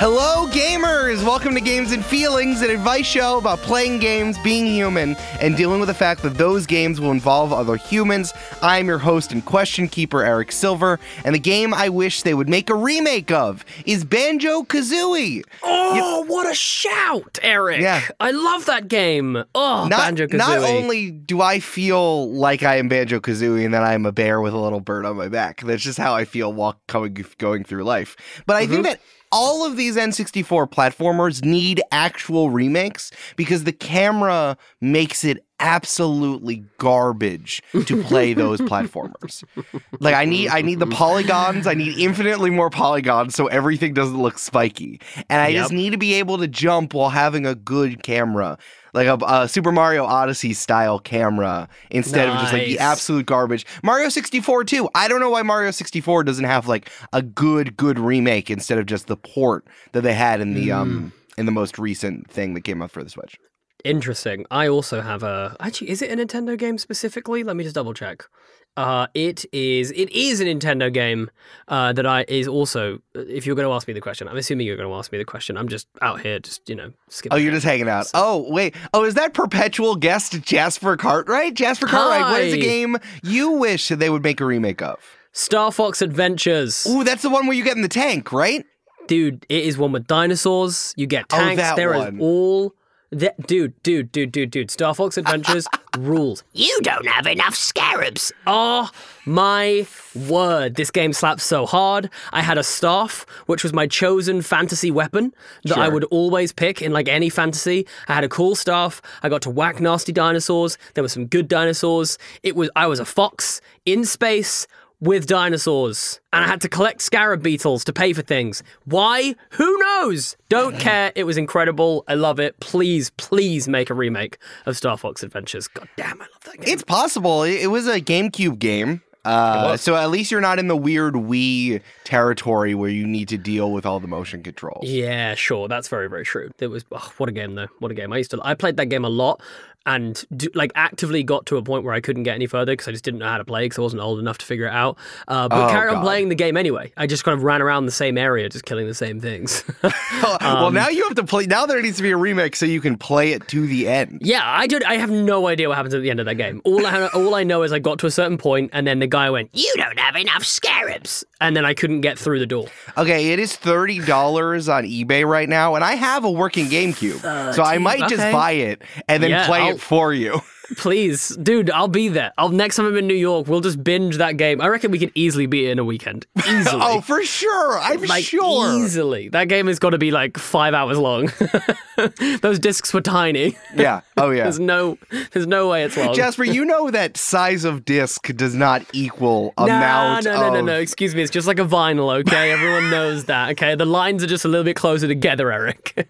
Hello, gamers! Welcome to Games and Feelings, an advice show about playing games, being human, and dealing with the fact that those games will involve other humans. I'm your host and question keeper, Eric Silver, and the game I wish they would make a remake of is Banjo Kazooie. Oh, what a shout, Eric! Yeah. I love that game. Oh, Not, Banjo Kazooie. not only do I feel like I am Banjo Kazooie and that I am a bear with a little bird on my back, that's just how I feel while going, going through life, but I Mm-hmm. think that all of these N64 platformers need actual remakes because the camera makes it absolutely garbage to play those platformers. Like I need I need the polygons, I need infinitely more polygons so everything doesn't look spiky. And I just need to be able to jump while having a good camera. Like a, a Super Mario Odyssey style camera instead of just like the absolute garbage. Mario 64 too. I don't know why Mario 64 doesn't have like a good good remake instead of just the port that they had in the um in the most recent thing that came out for the Switch. Interesting. I also have a. Actually, is it a Nintendo game specifically? Let me just double check. Uh, it is. It is a Nintendo game. Uh, that I is also. If you're going to ask me the question, I'm assuming you're going to ask me the question. I'm just out here, just you know, skipping. Oh, you're just hanging out. Oh, wait. Oh, is that perpetual guest Jasper Cartwright? Jasper Cartwright, what is a game you wish they would make a remake of? Star Fox Adventures. Ooh, that's the one where you get in the tank, right? Dude, it is one with dinosaurs. You get Oh, tanks. that There is one. all. That, dude, dude, dude, dude, dude. Star Fox Adventures rules. You don't have enough scarabs. Oh my word. This game slaps so hard. I had a staff, which was my chosen fantasy weapon that I would always pick in like any fantasy. I had a cool staff. I got to whack nasty dinosaurs. There were some good dinosaurs. It was I was a fox in space with dinosaurs. And I had to collect scarab beetles to pay for things. Why? Who knows? Don't care. It was incredible. I love it. Please, please make a remake of Star Fox Adventures. God damn, I love that game. It's possible. It, it was a GameCube game. Uh, so at least you're not in the weird Wii territory where you need to deal with all the motion controls. Yeah, sure. That's very, very true. It was oh, what a game though. What a game. I used to. I played that game a lot, and do, like actively got to a point where I couldn't get any further because I just didn't know how to play because I wasn't old enough to figure it out. Uh, but Oh, carried on playing the game anyway. I just kind of ran around the same area, just killing the same things. well, Um, now you have to play. Now there needs to be a remake so you can play it to the end. yeah, I did. I have no idea what happens at the end of that game. All I all I know is I got to a certain point, and then the guy went, "You don't have enough scarabs," and then I couldn't get through the door. Okay, it is thirty dollars on eBay right now, and I have a working GameCube, so I might just buy it and then Yeah, play I'll- it for you. Please, dude, I'll be there. I'll next time I'm in New York, we'll just binge that game. I reckon we can easily beat it in a weekend. Oh, easily. oh, for sure. I'm like sure. easily. That game has got to be like five hours long. Those discs were tiny. Yeah. Oh yeah. There's no, there's no way it's long. Jasper, you know that size of disc does not equal no, amount no, no, no, of. no. Excuse me. It's just like a vinyl. Okay, everyone knows that. Okay, the lines are just a little bit closer together, Eric.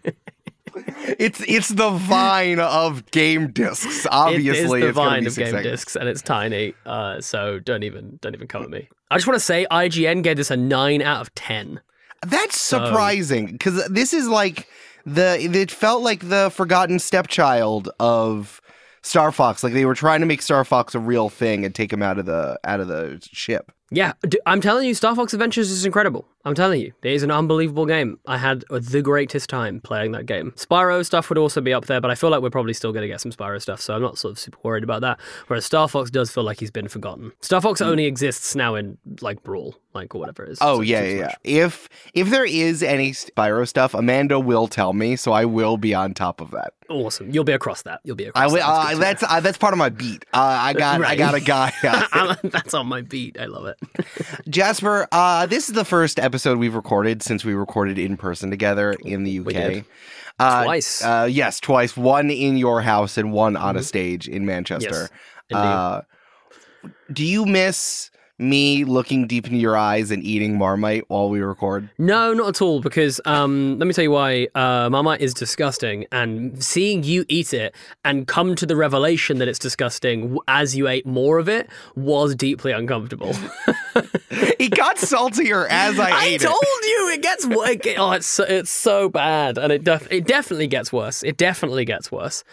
It's it's the vine of game discs. Obviously, it is the vine of game seconds. discs, and it's tiny. Uh, so don't even, don't even come at me. I just want to say, IGN gave this a nine out of ten. That's surprising because this is like the. It felt like the forgotten stepchild of Star Fox. Like they were trying to make Star Fox a real thing and take him out of the out of the ship. Yeah, I'm telling you, Star Fox Adventures is incredible. I'm telling you, it is an unbelievable game. I had the greatest time playing that game. Spyro stuff would also be up there, but I feel like we're probably still going to get some Spyro stuff, so I'm not sort of super worried about that. Whereas Star Fox does feel like he's been forgotten. Star Fox only exists now in like Brawl, like or whatever it is. Oh So- yeah, yeah, yeah. If if there is any Spyro stuff, Amanda will tell me, so I will be on top of that. Awesome. You'll be across that. You'll be across I will. that. That's Uh, that's uh, that's part of my beat. Uh, I got I got a guy. that's on my beat. I love it. Jasper, uh, this is the first episode we've recorded since we recorded in person together in the UK. Uh, Twice. Mm-hmm. Uh, yes, twice. One in your house and one on a stage in Manchester. Indeed. Uh, do you miss me looking deep into your eyes and eating Marmite while we record? No, not at all. Because um, let me tell you why. Uh, Marmite is disgusting, and seeing you eat it and come to the revelation that it's disgusting as you ate more of it was deeply uncomfortable. It got saltier as I, I ate told it. you it gets get- oh, it's so, it's so bad, and it def- it definitely gets worse. It definitely gets worse.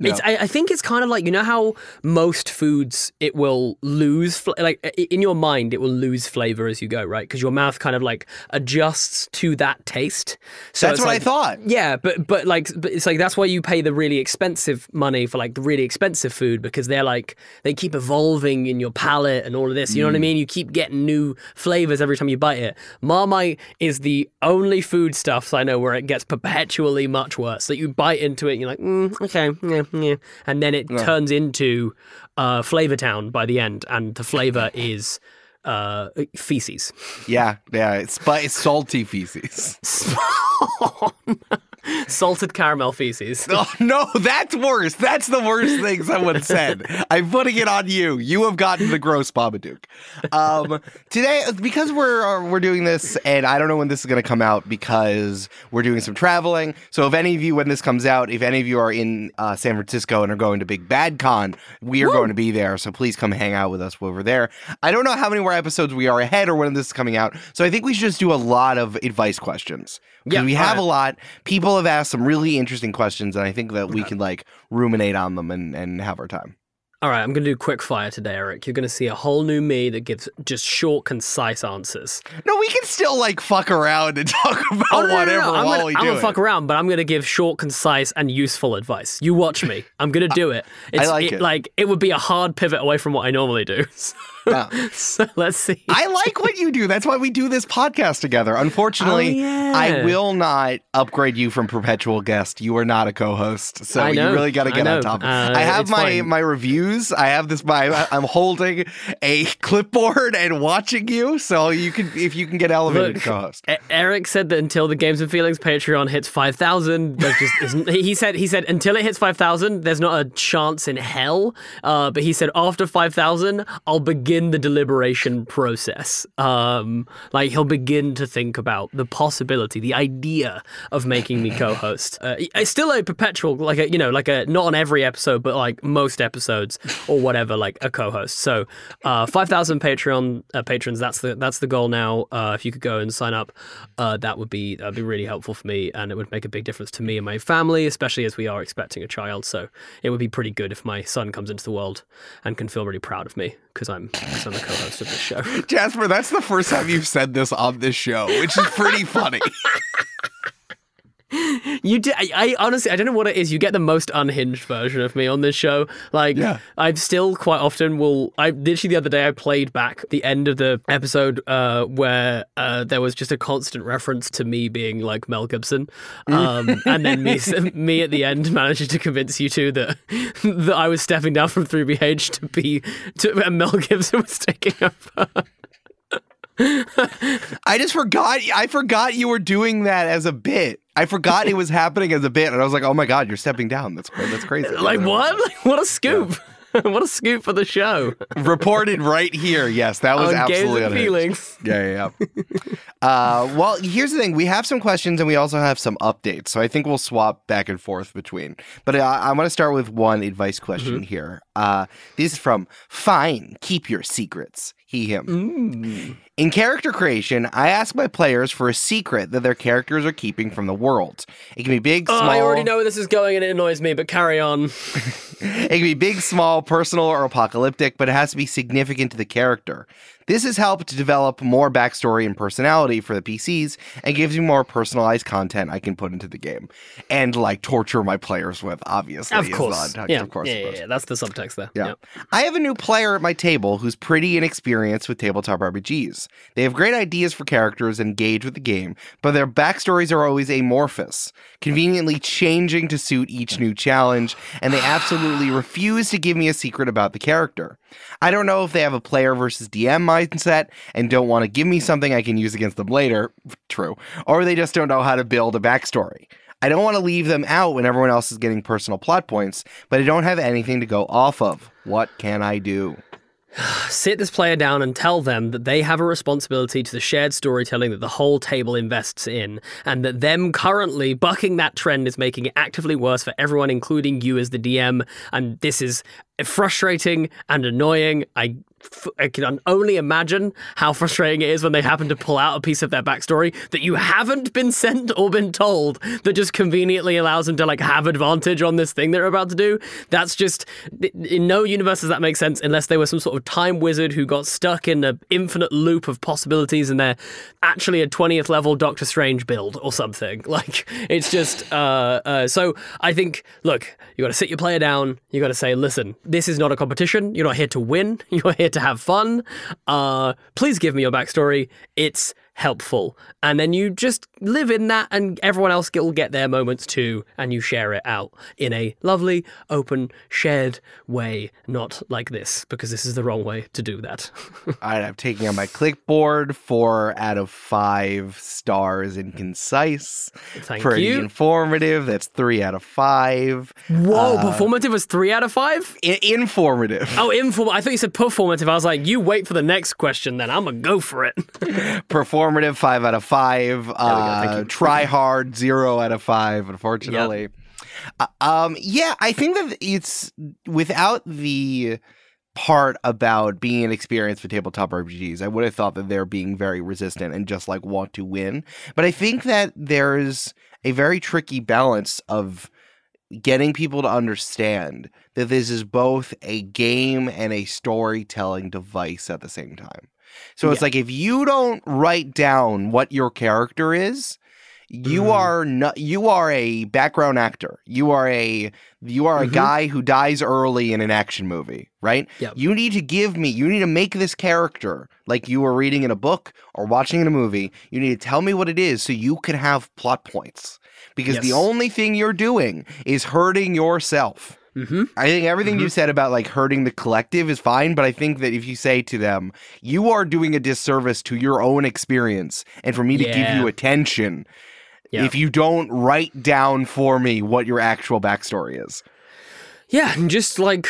It's, I, I think it's kind of like you know how most foods it will lose fl- like in your mind it will lose flavor as you go right because your mouth kind of like adjusts to that taste. So That's what I thought. Yeah, but but like but it's like that's why you pay the really expensive money for like the really expensive food because they're like they keep evolving in your palate and all of this. You know what I mean? You keep getting new flavors every time you bite it. Marmite is the only food stuffs I know where it gets perpetually much worse. That you bite into it, and you're like, mm, okay, yeah, and then it turns into uh, Flavor Town by the end, and the flavor is uh, feces. Yeah, yeah. It's but it's salty feces. Salted caramel feces. Oh no, that's worse. That's the worst thing someone said. I'm putting it on you. You have gotten the gross Babadook. Um, today, because we're uh, we're doing this, and I don't know when this is going to come out because we're doing some traveling. So if any of you, when this comes out, if any of you are in uh, San Francisco and are going to Big Bad Con, we are going to be there. So please come hang out with us while we're there. I don't know how many more episodes we are ahead or when this is coming out. So I think we should just do a lot of advice questions. Because Yeah, we have alright. a lot. People have asked some really interesting questions, and I think that we can like ruminate on them and, and have our time. All right, I'm going to do quick fire today, Eric. You're going to see a whole new me that gives just short, concise answers. No, we can still like fuck around and talk about Oh, no, no, no, whatever no. I'm while gonna, we I'm do gonna it. fuck around, but I'm gonna give short, concise, and useful advice. You watch me. I'm gonna do it. It's, like it. Like it would be a hard pivot away from what I normally do. So let's see. I like what you do. That's why we do this podcast together. Unfortunately, Oh, yeah. I will not upgrade you from perpetual guest. You are not a co-host, so you really got to get on top. of it. Uh, I have my fine. my reviews. I have this. My I'm holding a clipboard and watching you, so you can if you can get elevated Look, to co-host. E- Eric said that until the Games and Feelings Patreon hits five thousand, there's just isn't. He said he said until it hits five thousand, there's not a chance in hell. Uh, but he said after five thousand, I'll begin the deliberation process. Um, like he'll begin to think about the possibility, the idea of making me co-host. Uh, it's still a perpetual, like a you know, like a not on every episode, but like most episodes or whatever, like a co-host. So uh, five thousand Patreon uh, patrons. That's the that's the goal now. Uh, if you could go and sign up, uh, that would be that'd be really helpful for me, and it would make a big difference to me and my family, especially as we are expecting a child. So it would be pretty good if my son comes into the world and can feel really proud of me because I'm I'm the co-host of this show. Jasper, that's the first time you've said this on this show, which is pretty funny. You do. I, I honestly, I don't know what it is. You get the most unhinged version of me on this show. Like, Yeah. I've still quite often will. I literally the other day I played back the end of the episode uh, where uh, there was just a constant reference to me being like Mel Gibson, um, and then me me at the end managing to convince you two that that I was stepping down from 3BH to be to and Mel Gibson was taking over. I just forgot. I forgot you were doing that as a bit. I forgot it was happening as a bit, and I was like, "Oh my god, you're stepping down. That's that's crazy." Like what? Like, what a scoop! what a scoop for the show. Reported right here. Yes, that was on absolutely unhinged. feelings. Yeah, yeah. yeah. uh, well, here's the thing: we have some questions, and we also have some updates. So I think we'll swap back and forth between. But uh, I want to start with one advice question here. Uh, this is from Fine. Keep your secrets. He him. Mm. In character creation, I ask my players for a secret that their characters are keeping from the world. It can be big, Oh, small. I already know where this is going and it annoys me, but carry on. It can be big, small, personal, or apocalyptic, but it has to be significant to the character. This has helped develop more backstory and personality for the PCs and gives me more personalized content I can put into the game and like torture my players with, obviously. Of course. Yeah, of course. yeah, of course. yeah, that's the subtext there. Yeah. I have a new player at my table who's pretty inexperienced with tabletop RPGs. They have great ideas for characters and engage with the game, but their backstories are always amorphous, conveniently changing to suit each new challenge, and they absolutely refuse to give me a secret about the character. I don't know if they have a player versus DM mindset and don't want to give me something I can use against them later. True. Or they just don't know how to build a backstory. I don't want to leave them out when everyone else is getting personal plot points, but I don't have anything to go off of. What can I do? Sit this player down and tell them that they have a responsibility to the shared storytelling that the whole table invests in, and that them currently bucking that trend is making it actively worse for everyone, including you as the DM. And this is frustrating and annoying. I, I can only imagine how frustrating it is when they happen to pull out a piece of their backstory that you haven't been sent or been told that just conveniently allows them to like have advantage on this thing they're about to do. That's just in no universe does that make sense unless they were some sort of time wizard who got stuck in an infinite loop of possibilities and they're actually a 20th level Doctor Strange build or something. Like it's just uh, uh, so I think look, you got to sit your player down. You got to say, listen, this is not a competition. You're not here to win. You're here to have fun. Uh, please give me your backstory. It's helpful. And then you just live in that, and everyone else will get their moments too, and you share it out in a lovely, open, shared way, not like this, because this is the wrong way to do that. All right, I'm taking on my clickboard four out of five stars in concise. Thank Pretty you. informative. That's three out of five. Whoa, uh, performative was three out of five? I- informative. Oh, inform. I thought you said performative. I was like, you wait for the next question, then I'm gonna go for it. Performative, five out of five. Uh, try hard, zero out of five, unfortunately. Uh, um, yeah, I think that it's without the part about being inexperienced with tabletop RPGs, I would have thought that they're being very resistant and just like want to win. But I think that there's a very tricky balance of getting people to understand that this is both a game and a storytelling device at the same time. So it's like if you don't write down what your character is, you Mhm. are not you are a background actor. You are a you are a Mhm. guy who dies early in an action movie, right? Yep. You need to give me you need to make this character like you were reading in a book or watching in a movie. You need to tell me what it is so you can have plot points. Because the only thing you're doing is hurting yourself. Mm-hmm. I think everything you said about like hurting the collective is fine, but I think that if you say to them, you are doing a disservice to your own experience and for me to give you attention Yeah. if you don't write down for me what your actual backstory is. Yeah, and just like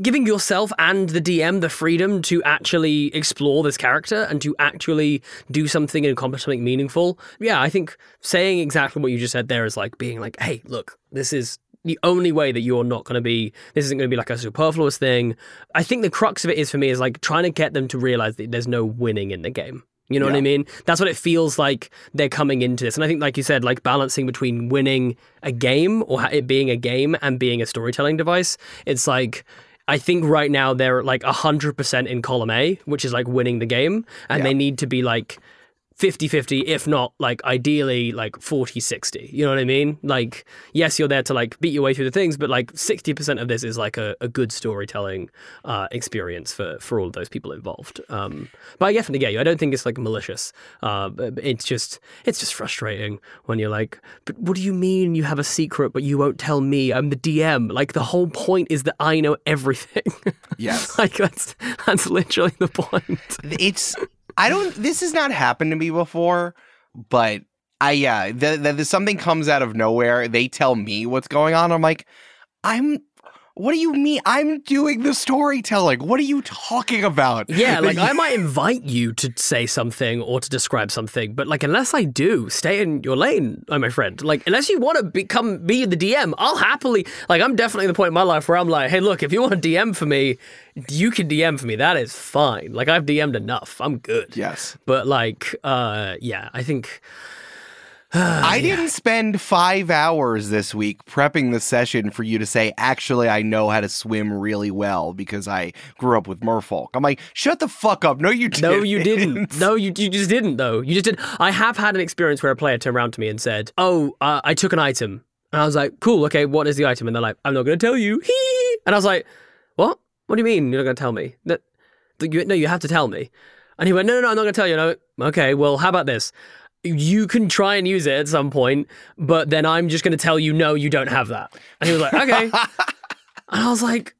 giving yourself and the DM the freedom to actually explore this character and to actually do something and accomplish something meaningful. Yeah, I think saying exactly what you just said there is like being like, hey, look, this is the only way that you're not going to be, this isn't going to be like a superfluous thing. I think the crux of it is for me is like trying to get them to realize that there's no winning in the game. You know what I mean? That's what it feels like they're coming into this. And I think, like you said, like balancing between winning a game or it being a game and being a storytelling device, it's like, I think right now they're like 100% in column A, which is like winning the game. And Yeah. they need to be like 50 50, if not like ideally like 40 60. You know what I mean? Like, yes, you're there to like beat your way through the things, but like 60% of this is like a, a good storytelling uh, experience for, for all of those people involved. Um, but I definitely get you. I don't think it's like malicious. Uh, it's just it's just frustrating when you're like, but what do you mean you have a secret, but you won't tell me? I'm the DM. Like the whole point is that I know everything. Yes. like that's that's literally the point. it's I don't this has not happened to me before, but I yeah, the, the, the something comes out of nowhere. They tell me what's going on. I'm like, I'm what do you mean? I'm doing the storytelling. What are you talking about? Yeah, like I might invite you to say something or to describe something, but like unless I do, stay in your lane, uh, my friend. Like unless you want to become be the DM, I'll happily. Like I'm definitely at the point in my life where I'm like, hey, look, if you want to DM for me, you can DM for me. That is fine. Like I've DM'd enough. I'm good. Yes. But like, uh, yeah, I think. I didn't spend five hours this week prepping the session for you to say, actually, I know how to swim really well because I grew up with merfolk. I'm like, shut the fuck up. No, you didn't. No, you didn't. No, you, you just didn't, though. You just did. I have had an experience where a player turned around to me and said, Oh, uh, I took an item. And I was like, Cool, okay, what is the item? And they're like, I'm not going to tell you. Hee. And I was like, What? What do you mean you're not going to tell me? That, that you, no, you have to tell me. And he went, No, no, no, I'm not going to tell you. And I went, Okay, well, how about this? You can try and use it at some point, but then I'm just going to tell you, no, you don't have that. And he was like, okay. and I was like,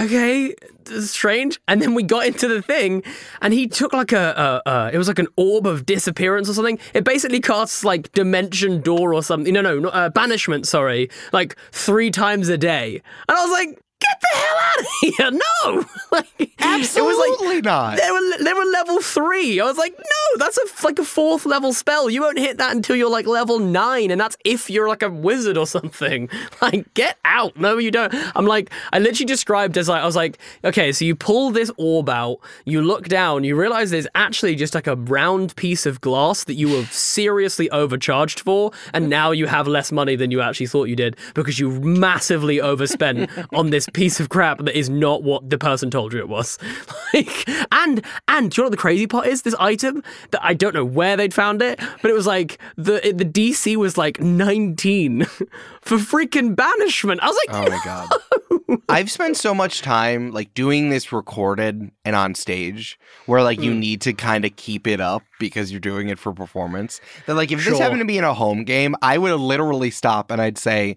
okay, strange. And then we got into the thing, and he took like a, a, a it was like an orb of disappearance or something. It basically casts like dimension door or something. No, no, no uh, banishment. Sorry, like three times a day. And I was like, get the hell out of here. No. like, was like, Absolutely not. they were they were level three. I was like, no, that's a like a fourth level spell. You won't hit that until you're like level nine, and that's if you're like a wizard or something. Like, get out. No, you don't. I'm like, I literally described as like, I was like, okay, so you pull this orb out, you look down, you realize there's actually just like a round piece of glass that you were seriously overcharged for, and now you have less money than you actually thought you did because you massively overspent on this piece of crap that is not what the person told you it was. Like, and and do you know what the crazy part is? This item that I don't know where they'd found it, but it was like the the DC was like 19 for freaking banishment. I was like, Oh my god. I've spent so much time like doing this recorded and on stage where like Hmm. you need to kind of keep it up because you're doing it for performance. That like if Sure. this happened to be in a home game, I would literally stop and I'd say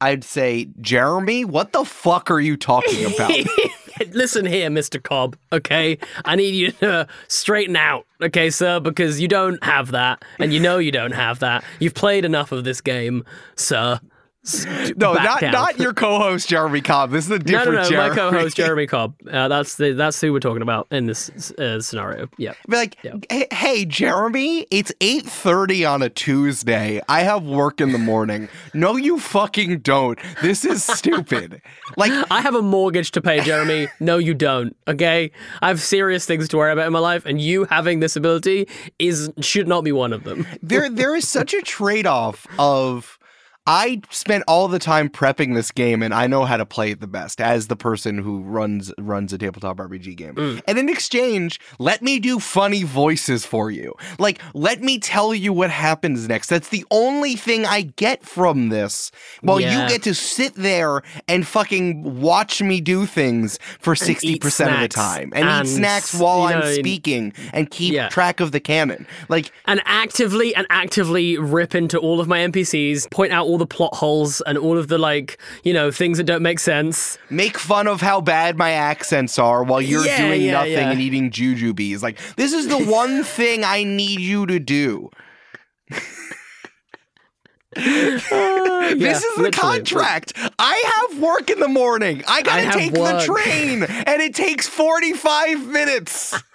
I'd say, "Jeremy, what the fuck are you talking about?" Listen here, Mr. Cobb, okay? I need you to straighten out, okay, sir, because you don't have that, and you know you don't have that. You've played enough of this game, sir. No, not down. not your co-host Jeremy Cobb. This is a No, different no, no. Jeremy. My co-host Jeremy Cobb. Uh, that's the that's who we're talking about in this uh, scenario. Yeah. Be like, Yeah. hey, hey, Jeremy, it's 8.30 on a Tuesday. I have work in the morning. No, you fucking don't. This is stupid. like, I have a mortgage to pay, Jeremy. no, you don't. Okay, I have serious things to worry about in my life, and you having this ability is should not be one of them. there there is such a trade-off of I spent all the time prepping this game and I know how to play it the best as the person who runs runs a tabletop RPG game. Mm. And in exchange, let me do funny voices for you. Like let me tell you what happens next. That's the only thing I get from this. While Yeah. you get to sit there and fucking watch me do things for 60% of the time and, And, eat snacks while you I'm speaking and keep Yeah. track of the canon. Like and actively and actively rip into all of my NPCs, point out all the plot holes and all of the like, you know, things that don't make sense. make fun of how bad my accents are while you're Yeah, doing yeah, nothing yeah. and eating jujubes. Like, this is the one thing I need you to do. Uh, this is the contract. I have work in the morning. I gotta have take work. the train, and it takes 45 minutes.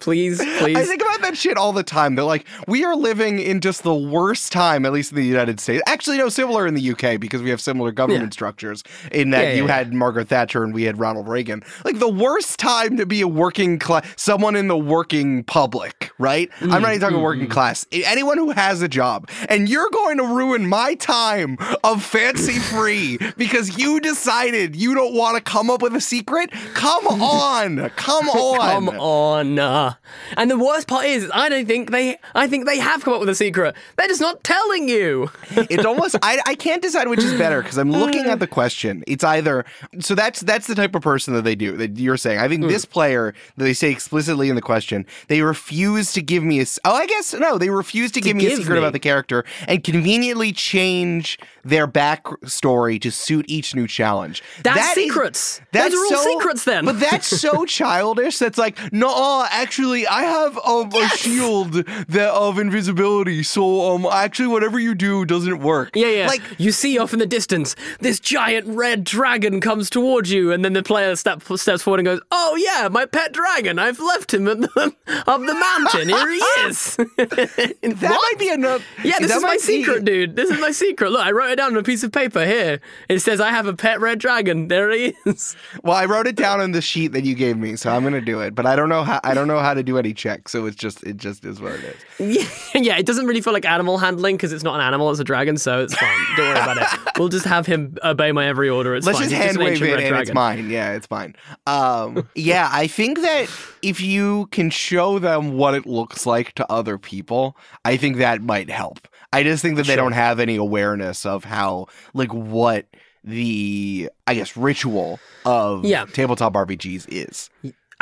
Please, please. I think about that shit all the time. They're like, we are living in just the worst time, at least in the United States. Actually, no, similar in the UK because we have similar government Yeah. structures. In that Yeah, yeah, you had Margaret Thatcher and we had Ronald Reagan. Like the worst time to be a working class, someone in the working public, right? I'm not mm, even talking working mm, mm. class. Anyone who has a job, and you're going to ruin my time of fancy free because you decided you don't want to come up with a secret. Come on, come on, Come on. Uh. And the worst part is, I don't think they. I think they have come up with a secret. They're just not telling you. it's almost I, I can't decide which is better because I'm looking at the question. It's either so that's that's the type of person that they do that you're saying. I think this player that they say explicitly in the question they refuse to give me a. oh I guess no they refuse to, give me a secret me. about the character and conveniently change their backstory to suit each new challenge. That's That is- secrets. that's Those are all so- secrets then. But that's so childish. That's like, no, actually, I have um, a shield that of invisibility. So, um, actually, whatever you do doesn't work. Yeah, yeah. Like, you see off in the distance, this giant red dragon comes towards you, and then the player step, steps forward and goes, "Oh yeah, my pet dragon. I've left him at the, up the mountain. Here he is." that might be enough. Yeah, this that is my be- secret, dude. This is my secret. Look, I wrote it down on a piece of paper here. It says I have a pet red dragon. There he is. Well, I wrote it down on the sheet that you gave me, so I'm gonna do it. But I don't know how. I don't know how to do any checks, so it's just it just is what it is. Yeah, yeah, it doesn't really feel like animal handling because it's not an animal, it's a dragon, so it's fine. Don't worry about it. We'll just have him obey my every order. It's Let's fine. just hand an wave it, and it's mine. Yeah, it's fine. Um, yeah, I think that if you can show them what it looks like to other people, I think that might help. I just think that they don't have any awareness of how, like, what the I guess ritual of Yeah. tabletop RPGs is.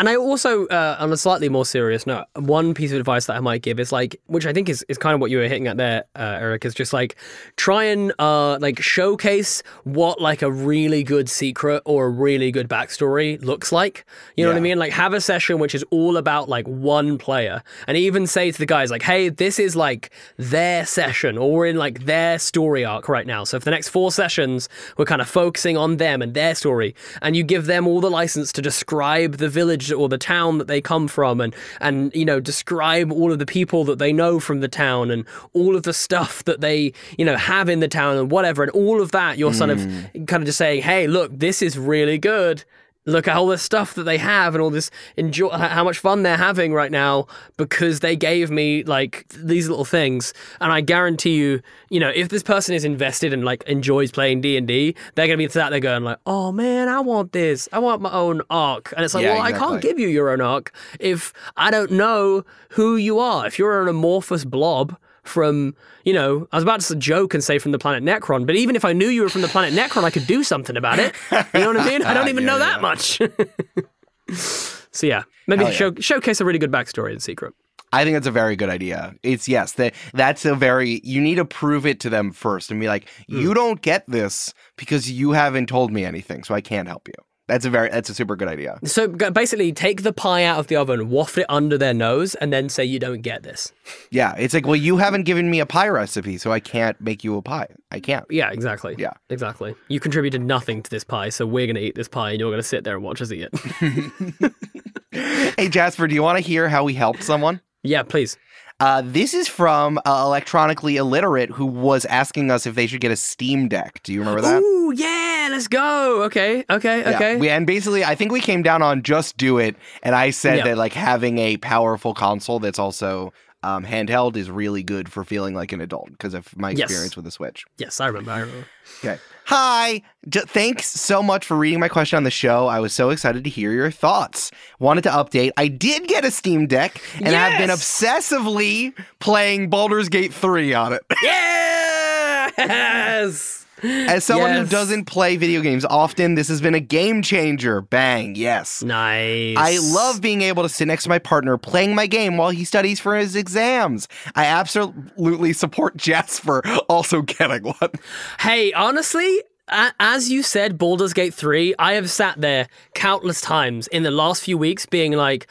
And I also, uh, on a slightly more serious note, one piece of advice that I might give is like, which I think is, is kind of what you were hitting at there, uh, Eric, is just like try and uh, like showcase what like a really good secret or a really good backstory looks like. You know what I mean? Like have a session which is all about like one player, and even say to the guys like, hey, this is like their session, or we're in like their story arc right now. So for the next four sessions, we're kind of focusing on them and their story, and you give them all the license to describe the village or the town that they come from, and and you know describe all of the people that they know from the town, and all of the stuff that they you know have in the town and whatever, and all of that you're sort of mm. kind of just saying, hey, look, this is really good look at all the stuff that they have and all this enjoy how much fun they're having right now because they gave me like these little things. And i guarantee you you know if this person is invested and like enjoys playing d&d they're gonna be sat there going like oh man i want this. I want my own arc. And it's like Yeah, well i can't give you your own arc if i don't know who you are. If you're an amorphous blob from you know i was about to joke and say from the planet necron but even if i knew you were from the planet necron i could do something about it you know what i mean i don't even Yeah, know yeah. that much so yeah maybe yeah. show, showcase a really good backstory in secret I think that's a very good idea. It's yes, that that's a very you need to prove it to them first and be like, Hmm. you don't get this because you haven't told me anything, so I can't help you. That's a very that's a super good idea. so basically take the pie out of the oven waft it under their nose and then say you don't get this Yeah, it's like, well, you haven't given me a pie recipe, so I can't make you a pie. I can't. yeah exactly Yeah. exactly you contributed nothing to this pie so we're going to eat this pie and you're going to sit there and watch us eat it Hey Jasper, do you want to hear how we helped someone? yeah please Uh, this is from uh, electronically illiterate who was asking us if they should get a Steam Deck. Do you remember that? Ooh, yeah, let's go. Okay, okay, Yeah. okay. We, and basically, I think we came down on just do it, and I said Yeah. that like having a powerful console that's also um, handheld is really good for feeling like an adult because of my Yes. experience with the Switch. yes, I remember. I remember. Okay. Hi. Thanks so much for reading my question on the show. I was so excited to hear your thoughts. Wanted to update. I did get a Steam Deck and I've been obsessively playing Baldur's Gate 3 on it. Yes. As someone who doesn't play video games often, this has been a game changer. Bang. Yes. Nice. I love being able to sit next to my partner playing my game while he studies for his exams. I absolutely support Jasper also getting one. Hey, honestly, as you said, Baldur's Gate 3, I have sat there countless times in the last few weeks being like,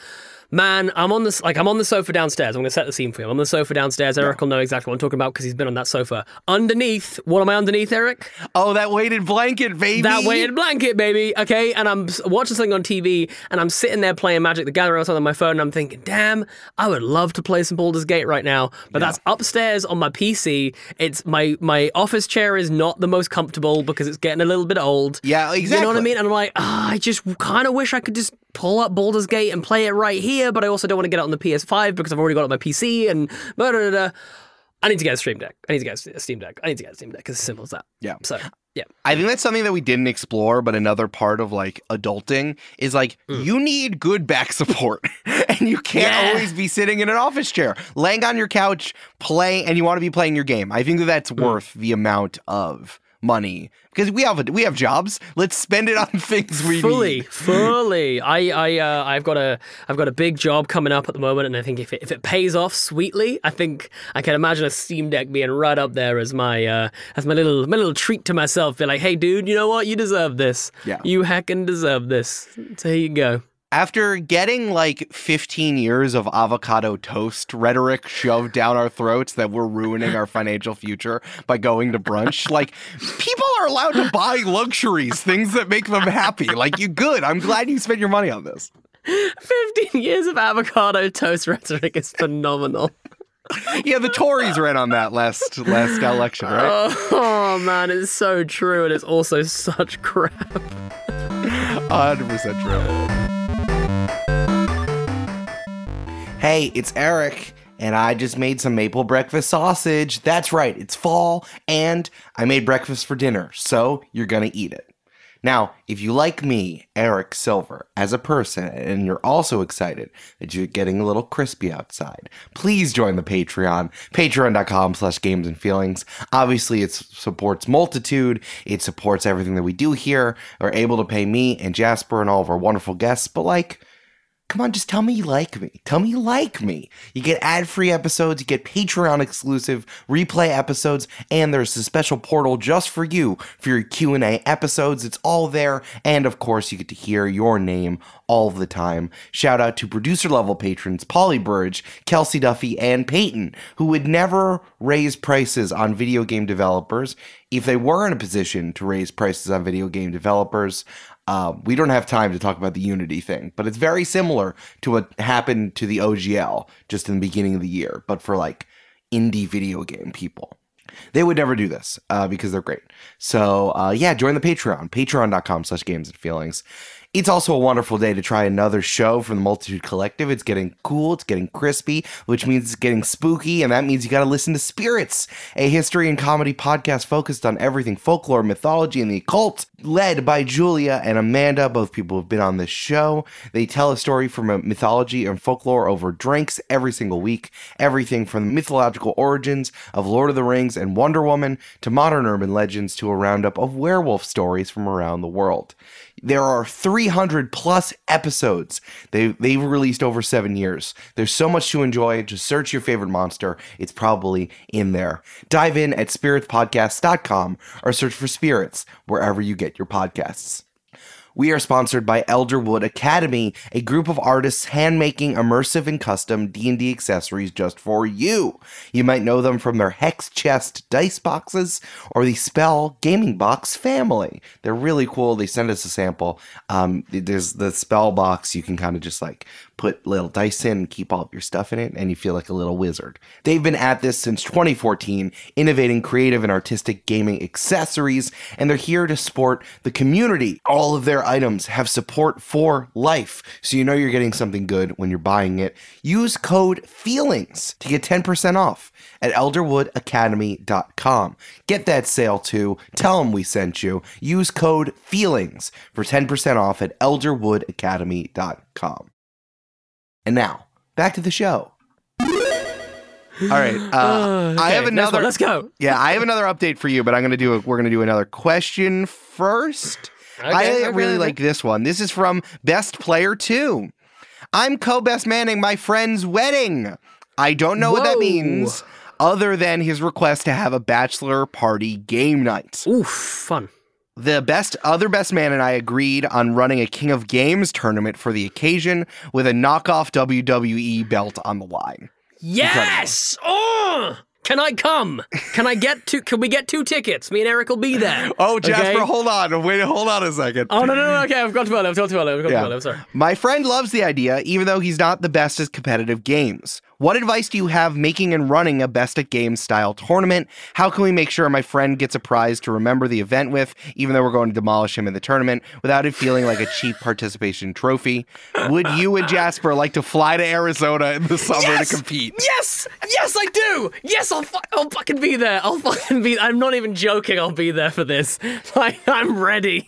man, I'm on this like I'm on the sofa downstairs. I'm gonna set the scene for you. I'm on the sofa downstairs. Eric will know exactly what I'm talking about because he's been on that sofa. Underneath, what am I underneath, Eric? Oh, that weighted blanket, baby. That weighted blanket, baby. Okay, and I'm watching something on TV, and I'm sitting there playing Magic the Gathering or something on my phone, and I'm thinking, damn, I would love to play some Baldur's Gate right now, but that's upstairs on my PC. It's my my office chair is not the most comfortable because it's getting a little bit old. Yeah, exactly. You know what I mean? And I'm like, ah, I just kind of wish I could just pull up Baldur's Gate and play it right here, but I also don't want to get it on the PS5 because I've already got it on my PC and blah, blah, blah. I need to get a Steam Deck. I need to get a Steam Deck. I need to get a Steam Deck. It's as simple as that. Yeah. So, yeah. I think that's something that we didn't explore, but another part of like adulting is like mm. you need good back support. and you can't Yeah. always be sitting in an office chair, laying on your couch, playing and you want to be playing your game. I think that that's mm. worth the amount of money. Because we have a, we have jobs. Let's spend it on things we fully need. fully. I i uh, i've got a i've got a big job coming up at the moment and i think if it, if it pays off sweetly i think i can imagine a steam deck being right up there as my uh as my little my little treat to myself. Be like hey dude you know what? You deserve this. Yeah. you heckin' deserve this. So here you go After getting like 15 years of avocado toast rhetoric shoved down our throats that we're ruining our financial future by going to brunch, like people are allowed to buy luxuries, things that make them happy. Like you good. I'm glad you spent your money on this. 15 years of avocado toast rhetoric is phenomenal Yeah, the Tories ran on that last last election, right? oh man it's so true and it's also such crap 100% true. Hey, it's Eric, and I just made some maple breakfast sausage. That's right, it's fall, and I made breakfast for dinner, so you're gonna eat it. Now, if you like me, Eric Silver, as a person, and you're also excited that you're getting a little crispy outside, please join the Patreon, patreon.com slash games and feelings. Obviously, it supports Multitude, it supports everything that we do here. We're able to pay me and Jasper and all of our wonderful guests, but like, Come on, just tell me you like me. Tell me you like me. You get ad-free episodes, you get Patreon exclusive replay episodes, and there's a special portal just for you for your Q&A episodes. It's all there, and of course, you get to hear your name all the time. Shout out to producer level patrons Polly Burge, Kelsey Duffy, and Peyton, who would never raise prices on video game developers if they were in a position to raise prices on video game developers. Uh, we don't have time to talk about the Unity thing, but it's very similar to what happened to the OGL just in the beginning of the year, but for like indie video game people. They would never do this uh, because they're great. So uh, yeah, join the Patreon, patreon.com slash games and feelings. It's also a wonderful day to try another show from the Multitude Collective. It's getting cool, it's getting crispy, which means it's getting spooky, and that means you got to listen to Spirits, a history and comedy podcast focused on everything folklore, mythology, and the occult, led by Julia and Amanda, both people who've been on this show. They tell a story from a mythology and folklore over drinks every single week, everything from the mythological origins of Lord of the Rings and Wonder Woman to modern urban legends to a roundup of werewolf stories from around the world. There are 300 plus episodes they, they've released over seven years. There's so much to enjoy. Just search your favorite monster. It's probably in there. Dive in at spiritspodcast.com or search for spirits wherever you get your podcasts. We are sponsored by Elderwood Academy, a group of artists handmaking immersive and custom D&D accessories just for you. You might know them from their Hex Chest dice boxes or the Spell Gaming Box family. They're really cool. They send us a sample. Um, there's the Spell box. You can kind of just like put little dice in and keep all of your stuff in it, and you feel like a little wizard. They've been at this since 2014, innovating creative and artistic gaming accessories, and they're here to support the community. All of their items have support for life, so you know you're getting something good when you're buying it. Use code FEELINGS to get 10% off at elderwoodacademy.com. Get that sale too. Tell them we sent you. Use code FEELINGS for 10% off at elderwoodacademy.com. And now, back to the show. All right, uh, I have another. one. Let's go. Yeah, I have another update for you, but I'm gonna do. A, we're gonna do another question first. I Okay, really okay, like this one. This is from Best Player Two. I'm co-best manning my friend's wedding. I don't know what that means, other than his request to have a bachelor party game night. Oof, fun. The best other best man and I agreed on running a King of Games tournament for the occasion with a knockoff WWE belt on the line. Yes! Oh! Can I come? Can I get two? Can we get two tickets? Me and Eric will be there. Oh, Jasper, Okay? hold on. Wait, hold on a second. Oh no no no! Okay, I've got to go. I've got to I've got to I'm sorry. My friend loves the idea, even though he's not the best at competitive games. What advice do you have making and running a best at games style tournament? How can we make sure my friend gets a prize to remember the event with, even though we're going to demolish him in the tournament, without it feeling like a cheap participation trophy? Would you and Jasper like to fly to Arizona in the summer Yes! to compete? Yes, yes, I do. Yes, I'll fu- I'll fucking be there. I'll fucking be. I'm not even joking. I'll be there for this. Like I'm ready.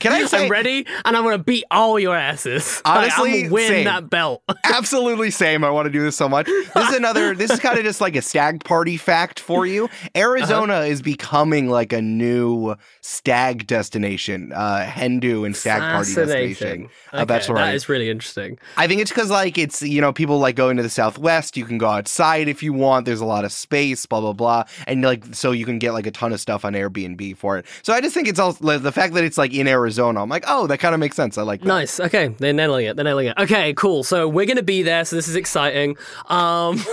Can I say- I'm ready, and I'm gonna beat all your asses. Like, Honestly, I'm gonna win same. that belt. Absolutely same. I want to do this so much. This is another, this is kind of just like a stag party fact for you. Arizona Uh-huh. is becoming like a new stag destination, uh, hen do and stag party destination. Fascinating. A Okay, bachelorette. that is really interesting. I think it's because like it's you know people like going to the Southwest. You can go outside if you want. There's a lot of space, blah blah blah, and like so you can get like a ton of stuff on Airbnb for it. So I just think it's all like, the fact that it's like in Arizona. I'm like, oh, that kind of makes sense. I like that. Nice. Okay, they're nailing it. They're nailing it. Okay, cool. So we're gonna be there. So this is exciting. Um,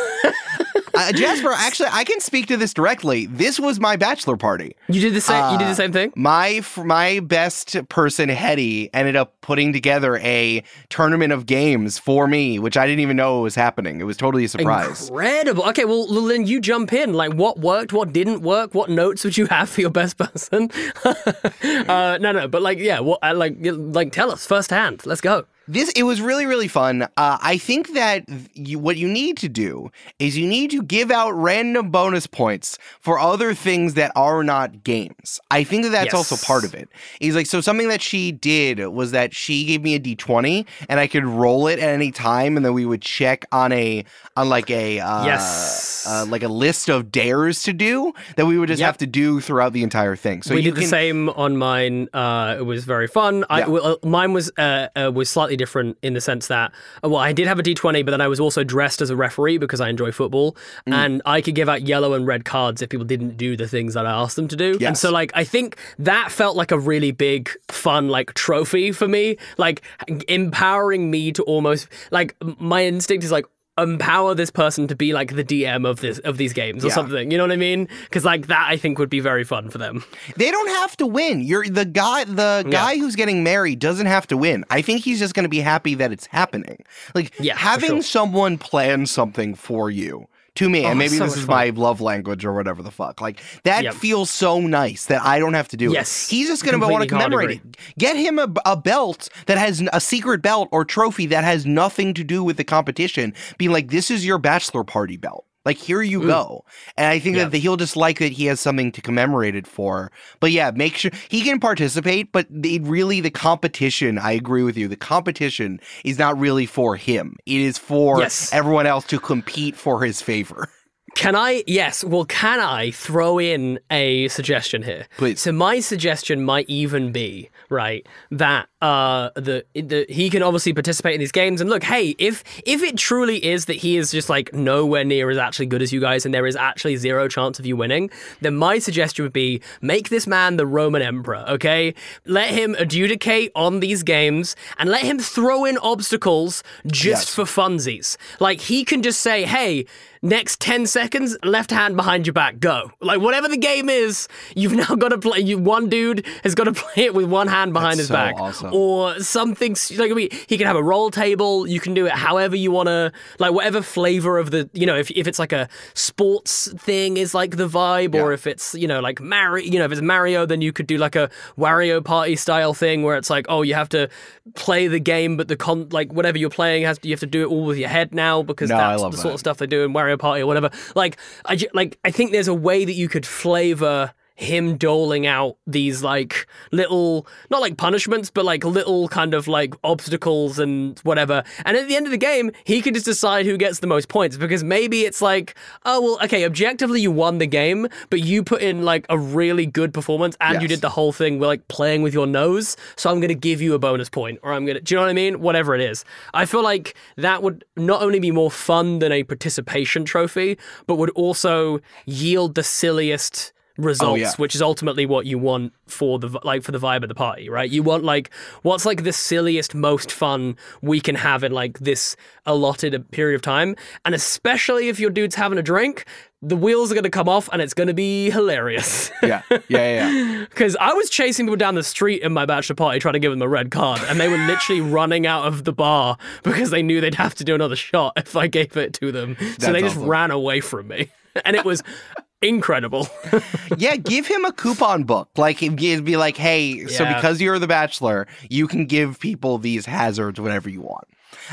Uh, Jasper, actually, I can speak to this directly. This was my bachelor party. you did the same. you did Uh, the same thing. My my best person, Hetty, ended up putting together a tournament of games for me, which I didn't even know was happening. It was totally a surprise. Incredible. Okay, well well, then you jump in. Like, what worked? What didn't work? What notes would you have for your best person? uh, no, no, but like, yeah, what? Uh, like, like, tell us firsthand. Let's go. This it was really really fun. Uh, I think that you, what you need to do is you need to give out random bonus points for other things that are not games. I think that that's also part of it. Is like so something that she did was that she gave me a d twenty and I could roll it at any time, and then we would check on a on like a uh, Yes. uh, like a list of dares to do that we would just Yep. have to do throughout the entire thing. So we you did can the same on mine. Uh, it was very fun. I, Yeah. well, uh, mine was uh, uh, was slightly slightly different in the sense that, uh, well, I did have a D20, but then I was also dressed as a referee because I enjoy football. Mm. And I could give out yellow and red cards if people didn't do the things that I asked them to do. And so, like, I think that felt like a really big, fun, like, trophy for me. Like, empowering me to almost, like, my instinct is like, empower this person to be like the DM of this of these games or Yeah. something. You know what I mean? Because like that, I think would be very fun for them. They don't have to win. You're the guy. The guy who's getting married doesn't have to win. I think he's just going to be happy that it's happening. Like Yeah, having sure. someone plan something for you. To me, and Oh, maybe so this is fun. my love language or whatever the fuck. Like that Yep. feels so nice that I don't have to do Yes, it. He's just going to want to commemorate it. Get him a, a belt that has a secret belt or trophy that has nothing to do with the competition. Being like, this is your bachelor party belt. Like here you go, and I think Mm. Yeah. that the, he'll just like that he has something to commemorate it for. But yeah, make sure he can participate. But it really, the competition, I agree with you. The competition is not really for him. It is for Yes. everyone else to compete for his favor. Can I? Yes. Well, can I throw in a suggestion here? Please. So my suggestion might even be right that uh the the he can obviously participate in these games and look, hey, if if it truly is that he is just like nowhere near as actually good as you guys and there is actually zero chance of you winning, then my suggestion would be make this man the Roman emperor. Okay, let him adjudicate on these games and let him throw in obstacles just Yes. for funsies. Like he can just say, hey. Next 10 seconds, left hand behind your back, go. Like, whatever the game is, you've now got to play. You One dude has got to play it with one hand behind That's his so back. awesome. Or something, like, I mean, he can have a roll table. You can do it however you want to, like, whatever flavor of the, you know, if, if it's like a sports thing is like the vibe, or if it's, you know, like Mario, you know, if it's Mario, then you could do like a Wario Party style thing where it's like, oh, you have to play the game, but the con, like, whatever you're playing has, you have to do it all with your head now because No, that's the sort of stuff they do in Wario Party or whatever. Like, I like I think there's a way that you could flavor him doling out these like little not like punishments but like little kind of like obstacles and whatever. And at the end of the game he can just decide who gets the most points because maybe it's like oh well okay objectively you won the game but you put in like a really good performance and you did the whole thing with like playing with your nose so i'm going to give you a bonus point or i'm going to do you know what i mean? Whatever it is. I feel like that would not only be more fun than a participation trophy but would also yield the silliest Oh, results yeah. which is ultimately what you want for the like for the vibe of the party right you want like what's like the silliest most fun we can have in like this allotted period of time and especially if your dude's having a drink the wheels are going to come off and it's going to be hilarious Yeah, yeah, yeah. yeah. because I was chasing people down the street in my bachelor party trying to give them a red card, and they were literally running out of the bar because they knew they'd have to do another shot if I gave it to them. so That's they just ran away from me, and it was incredible. yeah, give him a coupon book. Like, it'd be like, hey, so because you're the bachelor, you can give people these hazards whenever you want.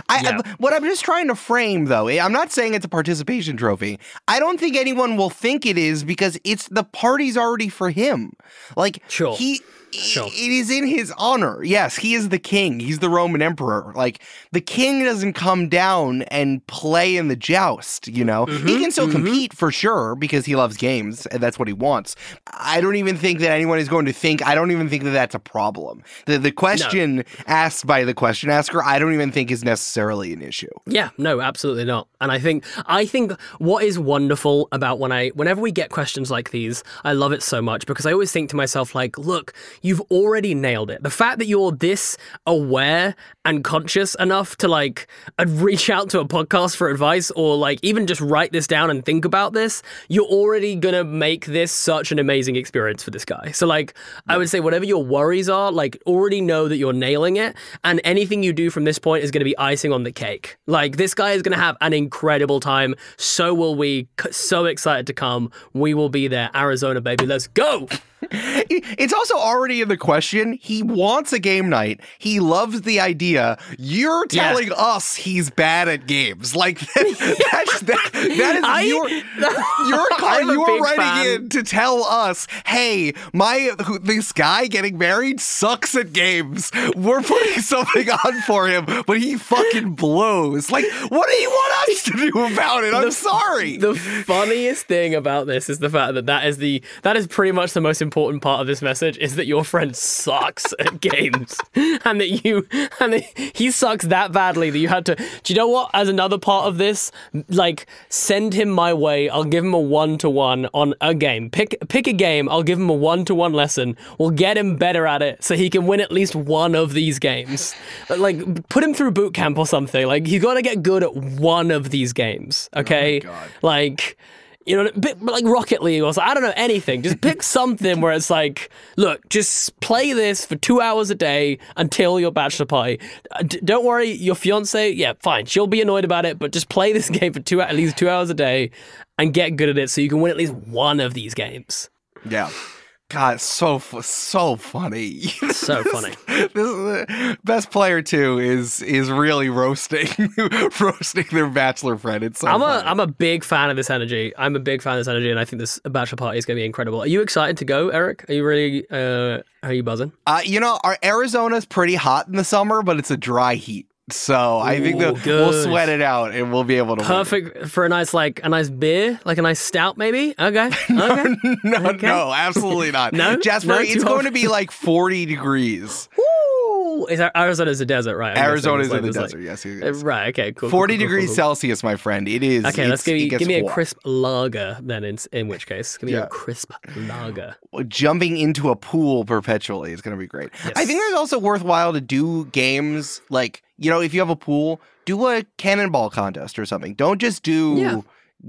I, Yeah. I- what I'm just trying to frame, though, eh, I'm not saying it's a participation trophy. I don't think anyone will think it is because it's the party's already for him. Like, Sure. he. Sure. It is in his honor. Yes, he is the king. He's the Roman emperor. Like the king doesn't come down and play in the joust, you know. Mm-hmm, he can still compete for sure because he loves games and that's what he wants. I don't even think that anyone is going to think I don't even think that that's a problem. The the question asked by the question asker, I don't even think is necessarily an issue. Yeah, no, absolutely not. And I think I think what is wonderful about when I whenever we get questions like these, I love it so much because I always think to myself like, look, you've already nailed it. The fact that you're this aware and conscious enough to like reach out to a podcast for advice or like even just write this down and think about this, you're already to make this such an amazing experience for this guy. So like I would say whatever your worries are, like already know that you're nailing it and anything you do from this point is to be icing on the cake. Like this guy is to have an incredible time. So will we. So excited to come. We will be there. Arizona baby. Let's go. It's also already in the question. He wants a game night. He loves the idea. You're Yeah. telling us he's bad at games. Like that's that, that is I- your your I'm you are writing fan. in to tell us, hey, my who- this guy getting married sucks at games. We're putting something on for him, but he fucking blows. Like, what do you want us to do about it? I'm sorry. The funniest thing about this is the fact that that is the that is pretty much the most important part of this message is that your friend sucks at games, and that you and that he sucks that badly that you had to. Do you know what? As another part of this, like send him my way. I'll give him a one to one on a game. Pick pick a game. I'll give him a one to one lesson. We'll get him better at it so he can win at least one of these games. Like put him through boot camp or something. Like he's got to get good at one of these games. Okay, oh God. like. You know, bit like Rocket League or something. I don't know anything. Just pick something where it's like, look, just play this for two hours a day until your bachelor party. Uh, d- don't worry, your fiance, yeah, fine, she'll be annoyed about it, but just play this game for two at least two hours a day and get good at it, so you can win at least one of these games. Yeah. God, so so funny. So funny. this is best player too is is really roasting roasting their bachelor friend. It's so I'm a funny. I'm a big fan of this energy. I'm a big fan of this energy, and I think this bachelor party is going to be incredible. Are you excited to go, Eric? Are you really? Uh, are you buzzing? Uh, you know, our Arizona's pretty hot in the summer, but it's a dry heat. So I think that we'll sweat it out and we'll be able to. win. Perfect for a nice like a nice beer, like a nice stout, maybe. Okay, okay. no, Okay. no, absolutely not. No? Jasper, No, it's going to be like 40 degrees. Woo! Is that Arizona's a desert, right? I'm. Arizona's It's like- in the it's like- desert. yes, it Uh. Right. Okay. Cool. 40 cool, cool, degrees cool. Celsius, my friend. It is. Okay, let's give gets give me a crisp lager then. In in which case, give me Yeah. a crisp lager. jumping into a pool perpetually is going to be great. I think it's also worthwhile to do games like, you know, if you have a pool, do a cannonball contest or something. Don't just do, Yeah.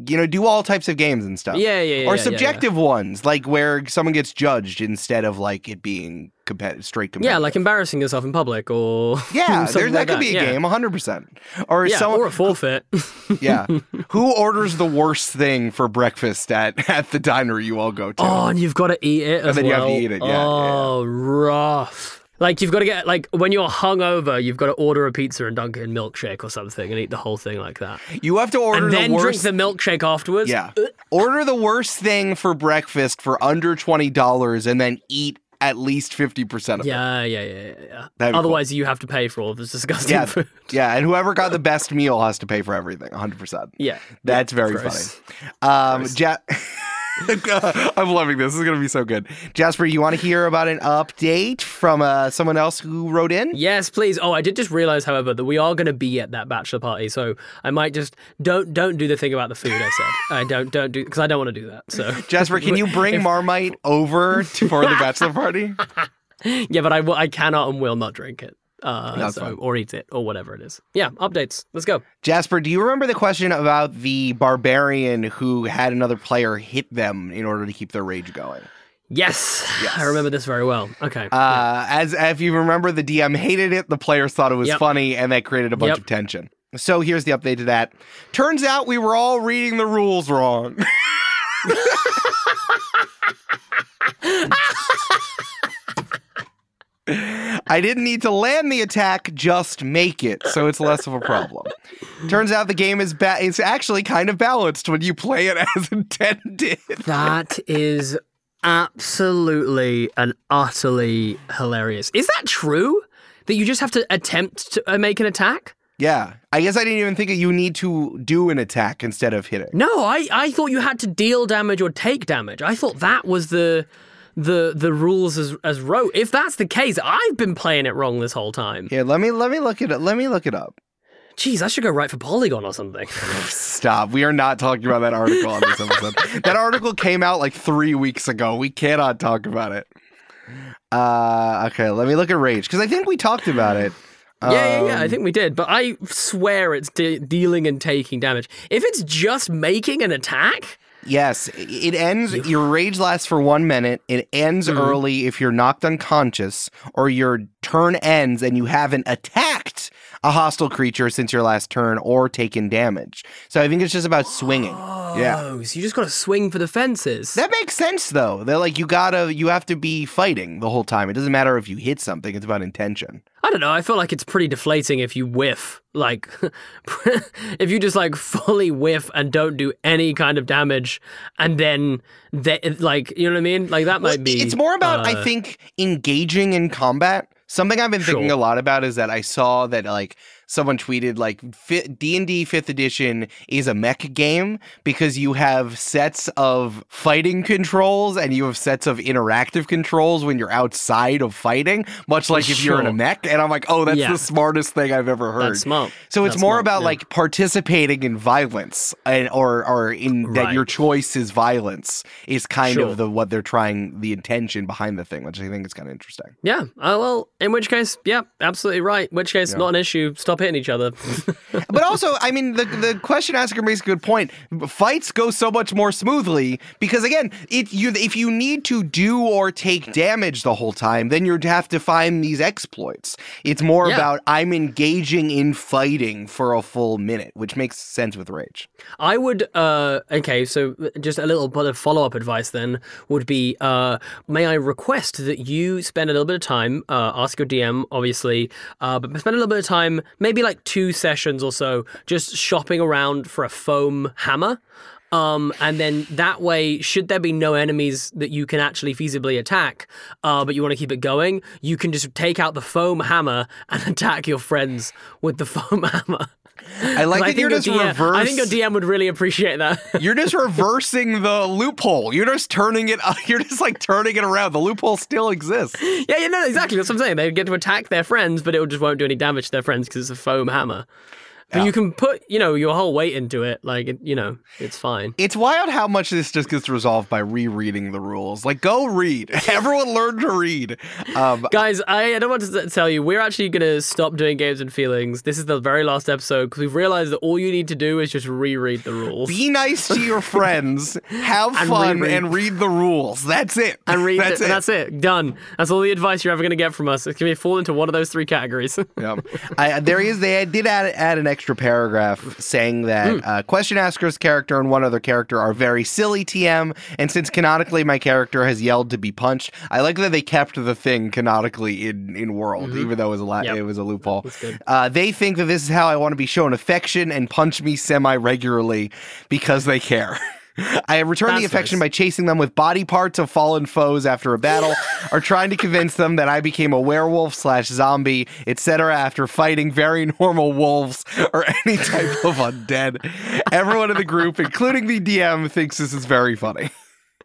you know, do all types of games and stuff. Yeah, yeah, yeah. or yeah, yeah, subjective ones, like where someone gets judged instead of like it being competitive, straight competitive. Yeah, like embarrassing yourself in public or yeah, there, that like could be a yeah. game, 100%. Or Yeah, someone, or a forfeit. yeah. Who orders the worst thing for breakfast at, at the diner you all go to? Oh, and you've got to eat it as then you have to well. eat it, yeah, yeah, Oh, rough. Like you've got to get like when you're hungover, you've got to order a pizza and dunk it in milkshake or something and eat the whole thing like that. you have to order and then the drink the milkshake afterwards. Yeah. Order the worst thing for breakfast for under $20 and then eat at least 50% of it. Yeah, yeah, yeah, yeah, yeah. Cool. Otherwise, you have to pay for all of this disgusting Yeah. food. Yeah, and whoever got the best meal has to pay for everything, 100%. Yeah, That's very gross. funny. Um, Gross. I'm loving this. This is going to be so good. Jasper, you want to hear about an update from uh, someone else who wrote in? Yes, please. Oh, I did just realize, however, that we are going to be at that bachelor party, so I might just don't don't do the thing about the food. I said I don't don't do because I don't want to do that. So Jasper, can you bring Marmite over to, for the bachelor party? yeah, but I will, I cannot and will not drink it. Uh, so, or eat it or whatever it is. Yeah, updates. Let's go. Jasper, do you remember the question about the barbarian who had another player hit them in order to keep their rage going? Yes, Yes. I remember this very well. Okay. Uh, as if you remember, the DM hated it. The players thought it was Yep. funny, and that created a bunch Yep. of tension. So here's the update to that. Turns out we were all reading the rules wrong. I didn't need to land the attack, just make it, so it's less of a problem. Turns out the game is ba- is actually kind of balanced when you play it as intended. That is absolutely and utterly hilarious. Is that true? That you just have to attempt to uh, make an attack? Yeah, I guess I didn't even think that you need to do an attack instead of hit it. No, I, I thought you had to deal damage or take damage. I thought that was the the the rules as as wrote. If that's the case, I've been playing it wrong this whole time. Here, let me let me look it up. Let me look it up. Jeez, I should go write for Polygon or something. Stop. We are not talking about that article on this episode. that article came out like three weeks ago. We cannot talk about it. Uh, okay, let me look at Rage because I think we talked about it. Yeah, yeah, yeah. I Um, think we did, but I swear it's de- dealing and taking damage. If it's just making an attack, Yes, it ends. Your rage lasts for one minute. It ends Mm-hmm. early if you're knocked unconscious, or your turn ends and you haven't attacked a hostile creature since your last turn or taken damage. So I think it's just about swinging. Yeah. oh, so you just got to swing for the fences. That makes sense though. They're like you gotta you have to be fighting the whole time. It doesn't matter if you hit something, it's about intention. I don't know. I feel like it's pretty deflating if you whiff. Like, if you just like fully whiff and don't do any kind of damage, and then that, like, you know what I mean? Like that Well, might be. it's more about, I uh, think, engaging in combat. Something I've been thinking Sure. a lot about is that I saw that like someone tweeted like D and D Fifth Edition is a mech game because you have sets of fighting controls and you have sets of interactive controls when you're outside of fighting, much like if you're in a mech. And I'm like, oh, that's Yeah. the smartest thing I've ever heard. That's smart. So it's That's more smart, about yeah. like participating in violence and or or in that your choice is violence is kind Sure. of the what they're trying the intention behind the thing, which I think is kind of interesting. Yeah. Uh, well, in which case, yeah, absolutely right. In which case, Yeah. not an issue. Stop hitting each other. but also, I mean, the the question asker makes a good point. Fights go so much more smoothly because again, if you if you need to do or take damage the whole time, then you'd have to find these exploits. It's more Yeah. about I'm engaging in fighting for a full minute, which makes sense with rage. I would. Uh, okay, so just a little bit of follow up advice then would be: uh, May I request that you spend a little bit of time, uh, ask your DM, obviously, uh, but spend a little bit of time, maybe like two sessions or so, just shopping around for a foam hammer. Um, and then that way, should there be no enemies that you can actually feasibly attack, uh, but you want to keep it going, you can just take out the foam hammer and attack your friends with the foam hammer. I like I that think you're your just DM reverse. I think your DM would really appreciate that. You're just reversing the loophole. You're just turning it. You're just like turning it around. The loophole still exists. yeah, yeah, no, exactly. That's what I'm saying. They get to attack their friends, but it just won't do any damage to their friends because it's a foam hammer. But Yeah. you can put, you know, your whole weight into it. Like, it, you know, it's fine. It's wild how much this just gets resolved by rereading the rules. Like, go read. Everyone learn to read. Um, Guys, I, I don't want to tell you, we're actually going to stop doing games and feelings. This is the very last episode because we've realized that all you need to do is just reread the rules. be nice to your friends. Have And fun reread. and read the rules. That's it. and read That's it, that's it. Done. That's all the advice you're ever going to get from us. It's going to fall into one of those three categories. Yeah. I, there is. They did add add an extra paragraph saying that Hmm. uh, question asker's character and one other character are very silly TM, and since canonically my character has yelled to be punched, I like that they kept the thing canonically in in world, even though it was a la- Mm-hmm. Yep. it was a loophole. Uh, they think that this is how I want to be shown affection and punch me semi regularly because they care. I return the That's affection nice. by chasing them with body parts of fallen foes after a battle, or trying to convince them that I became a werewolf slash zombie, etc. After fighting very normal wolves or any type of undead. Everyone in the group, including the DM, thinks this is very funny.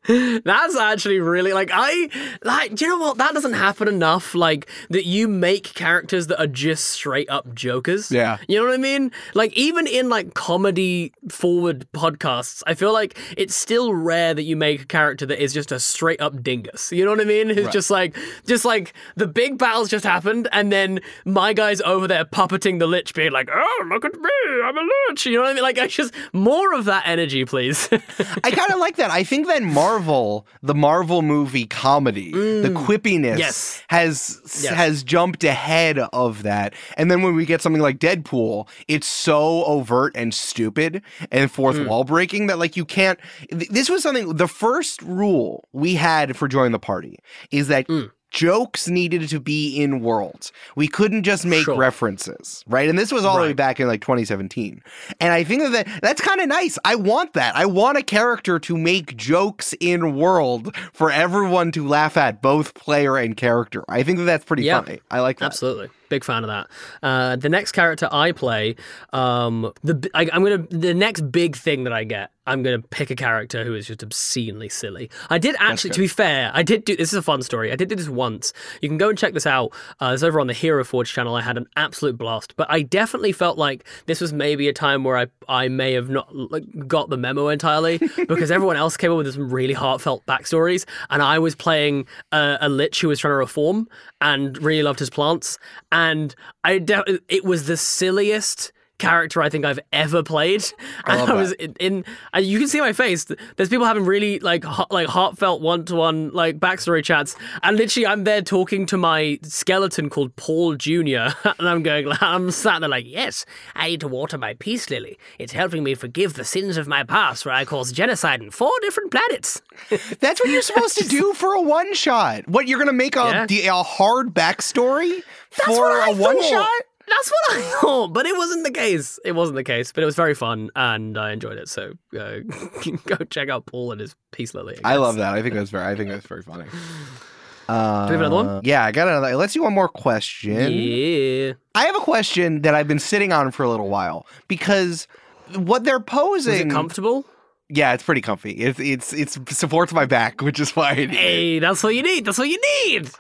That's actually really like I like. Do you know what? That doesn't happen enough. Like that you make characters that are just straight up jokers. Yeah. you know what I mean. Like even in like comedy forward podcasts, I feel like it's still rare that you make a character that is just a straight up dingus. You know what I mean? Who's just like, just like the big battles just happened, and then my guy's over there puppeting the lich, being like, "Oh, look at me, I'm a lich." You know what I mean? Like, I just more of that energy, please. I kind of like that. I think then that Marvel, the Marvel movie comedy, the quippiness Mm. Yes. has Yes. has jumped ahead of that. And then when we get something like Deadpool, it's so overt and stupid and fourth Mm. wall breaking that like you can't th- this was something the first rule we had for join the party is that Mm. Jokes needed to be in worlds. We couldn't just make Sure. references, right? And this was all the way back in like 2017. And I think that that's kind of nice. I want that. I want a character to make jokes in world for everyone to laugh at, both player and character. I think that that's pretty Yeah. funny. I like that. Absolutely, big fan of that. Uh, the next character I play, um, the I, I'm gonna the next big thing that I get, I'm gonna pick a character who is just obscenely silly. I did actually, to be fair, I did do this is a fun story. I did do this once. You can go and check this out. Uh, it's over on the Hero Forge channel. I had an absolute blast, but I definitely felt like this was maybe a time where I I may have not like, got the memo entirely because everyone else came up with some really heartfelt backstories, and I was playing a, a lich who was trying to reform and really loved his plants, and I de- it was the silliest character I think I've ever played. And love I was in, in and you can see my face. There's people having really like like heartfelt one to one like backstory chats, and literally I'm there talking to my skeleton called Paul Junior, and I'm going, I'm sat there like, yes, I need to water my peace lily. It's helping me forgive the sins of my past, where I caused genocide in four different planets. That's what you're supposed to do for a one shot. What you're gonna make a, Yeah. a hard backstory That's for a one shot? That's what I thought, but it wasn't the case. It wasn't the case, but it was very fun and I enjoyed it. So uh, go check out Paul and his Peace Lily. I guess. love that. I think that's very. I think that's very funny. Uh, Do we have another one? Yeah, I got another. Let's do one more question. Yeah. I have a question that I've been sitting on for a little while because what they're posing. Is it comfortable? yeah, it's pretty comfy. It's it's it's supports my back, which is why. I. Hey, that's what you need. That's what you need.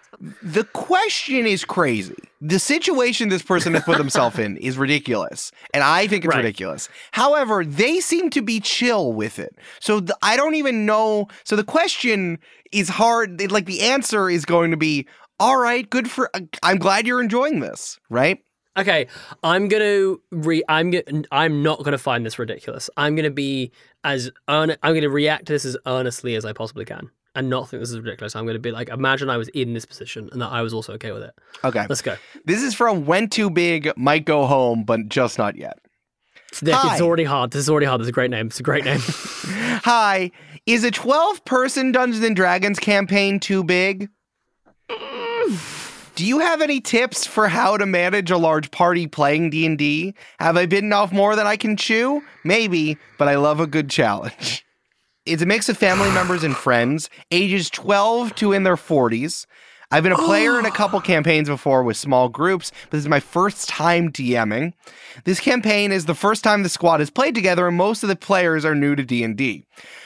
The question is crazy. The situation this person has put themselves in is ridiculous, and I think it's Right. ridiculous. However, they seem to be chill with it. So I don't even know. So the question is hard. it- Like the answer is going to be, "All right, good for. Uh, I'm glad you're enjoying this." Right? Okay, I'm gonna re. I'm gonna. I'm not gonna find this ridiculous. I'm gonna be as earn. I'm gonna react to this as earnestly as I possibly can, and not think this is ridiculous. I'm gonna be like, imagine I was in this position and that I was also okay with it. Okay. Let's go. This is from Went Too Big, Might Go Home, but just not yet. It's, it's already hard. This is already hard. This is a great name. It's a great name. Hi, is a 12 person Dungeons and Dragons campaign too big? Do you have any tips for how to manage a large party playing D&D? Have I bitten off more than I can chew? Maybe, but I love a good challenge. It's a mix of family members and friends, ages 12 to in their 40s. I've been a player in a couple campaigns before with small groups, but this is my first time DMing. This campaign is the first time the squad has played together and most of the players are new to D&D.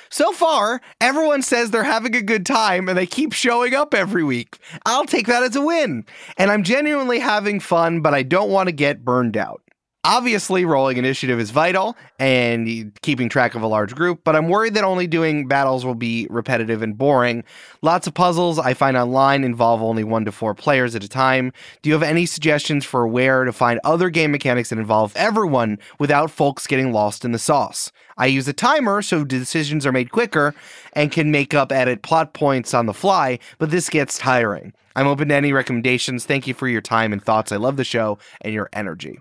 So far, everyone says they're having a good time and they keep showing up every week. I'll take that as a win. And I'm genuinely having fun, but I don't want to get burned out. Obviously, rolling initiative is vital and keeping track of a large group, but I'm worried that only doing battles will be repetitive and boring. Lots of puzzles I find online involve only one to four players at a time. Do you have any suggestions for where to find other game mechanics that involve everyone without folks getting lost in the sauce? I use a timer so decisions are made quicker and can make up edit plot points on the fly, but this gets tiring. I'm open to any recommendations. Thank you for your time and thoughts. I love the show and your energy.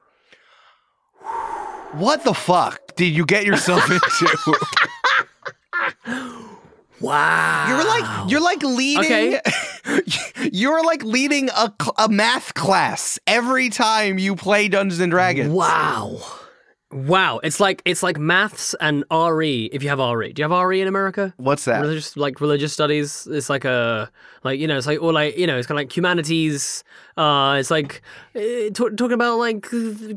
What the fuck did you get yourself into? wow. You're like you're like leading okay. you're like leading a, a math class every time you play Dungeons and Dragons. Wow. Wow. It's like it's like maths and RE. If you have RE, do you have RE in America? What's that? religious like religious studies it's like a like you know it's like or like you know it's kind of like humanities uh it's like uh, t- talking about like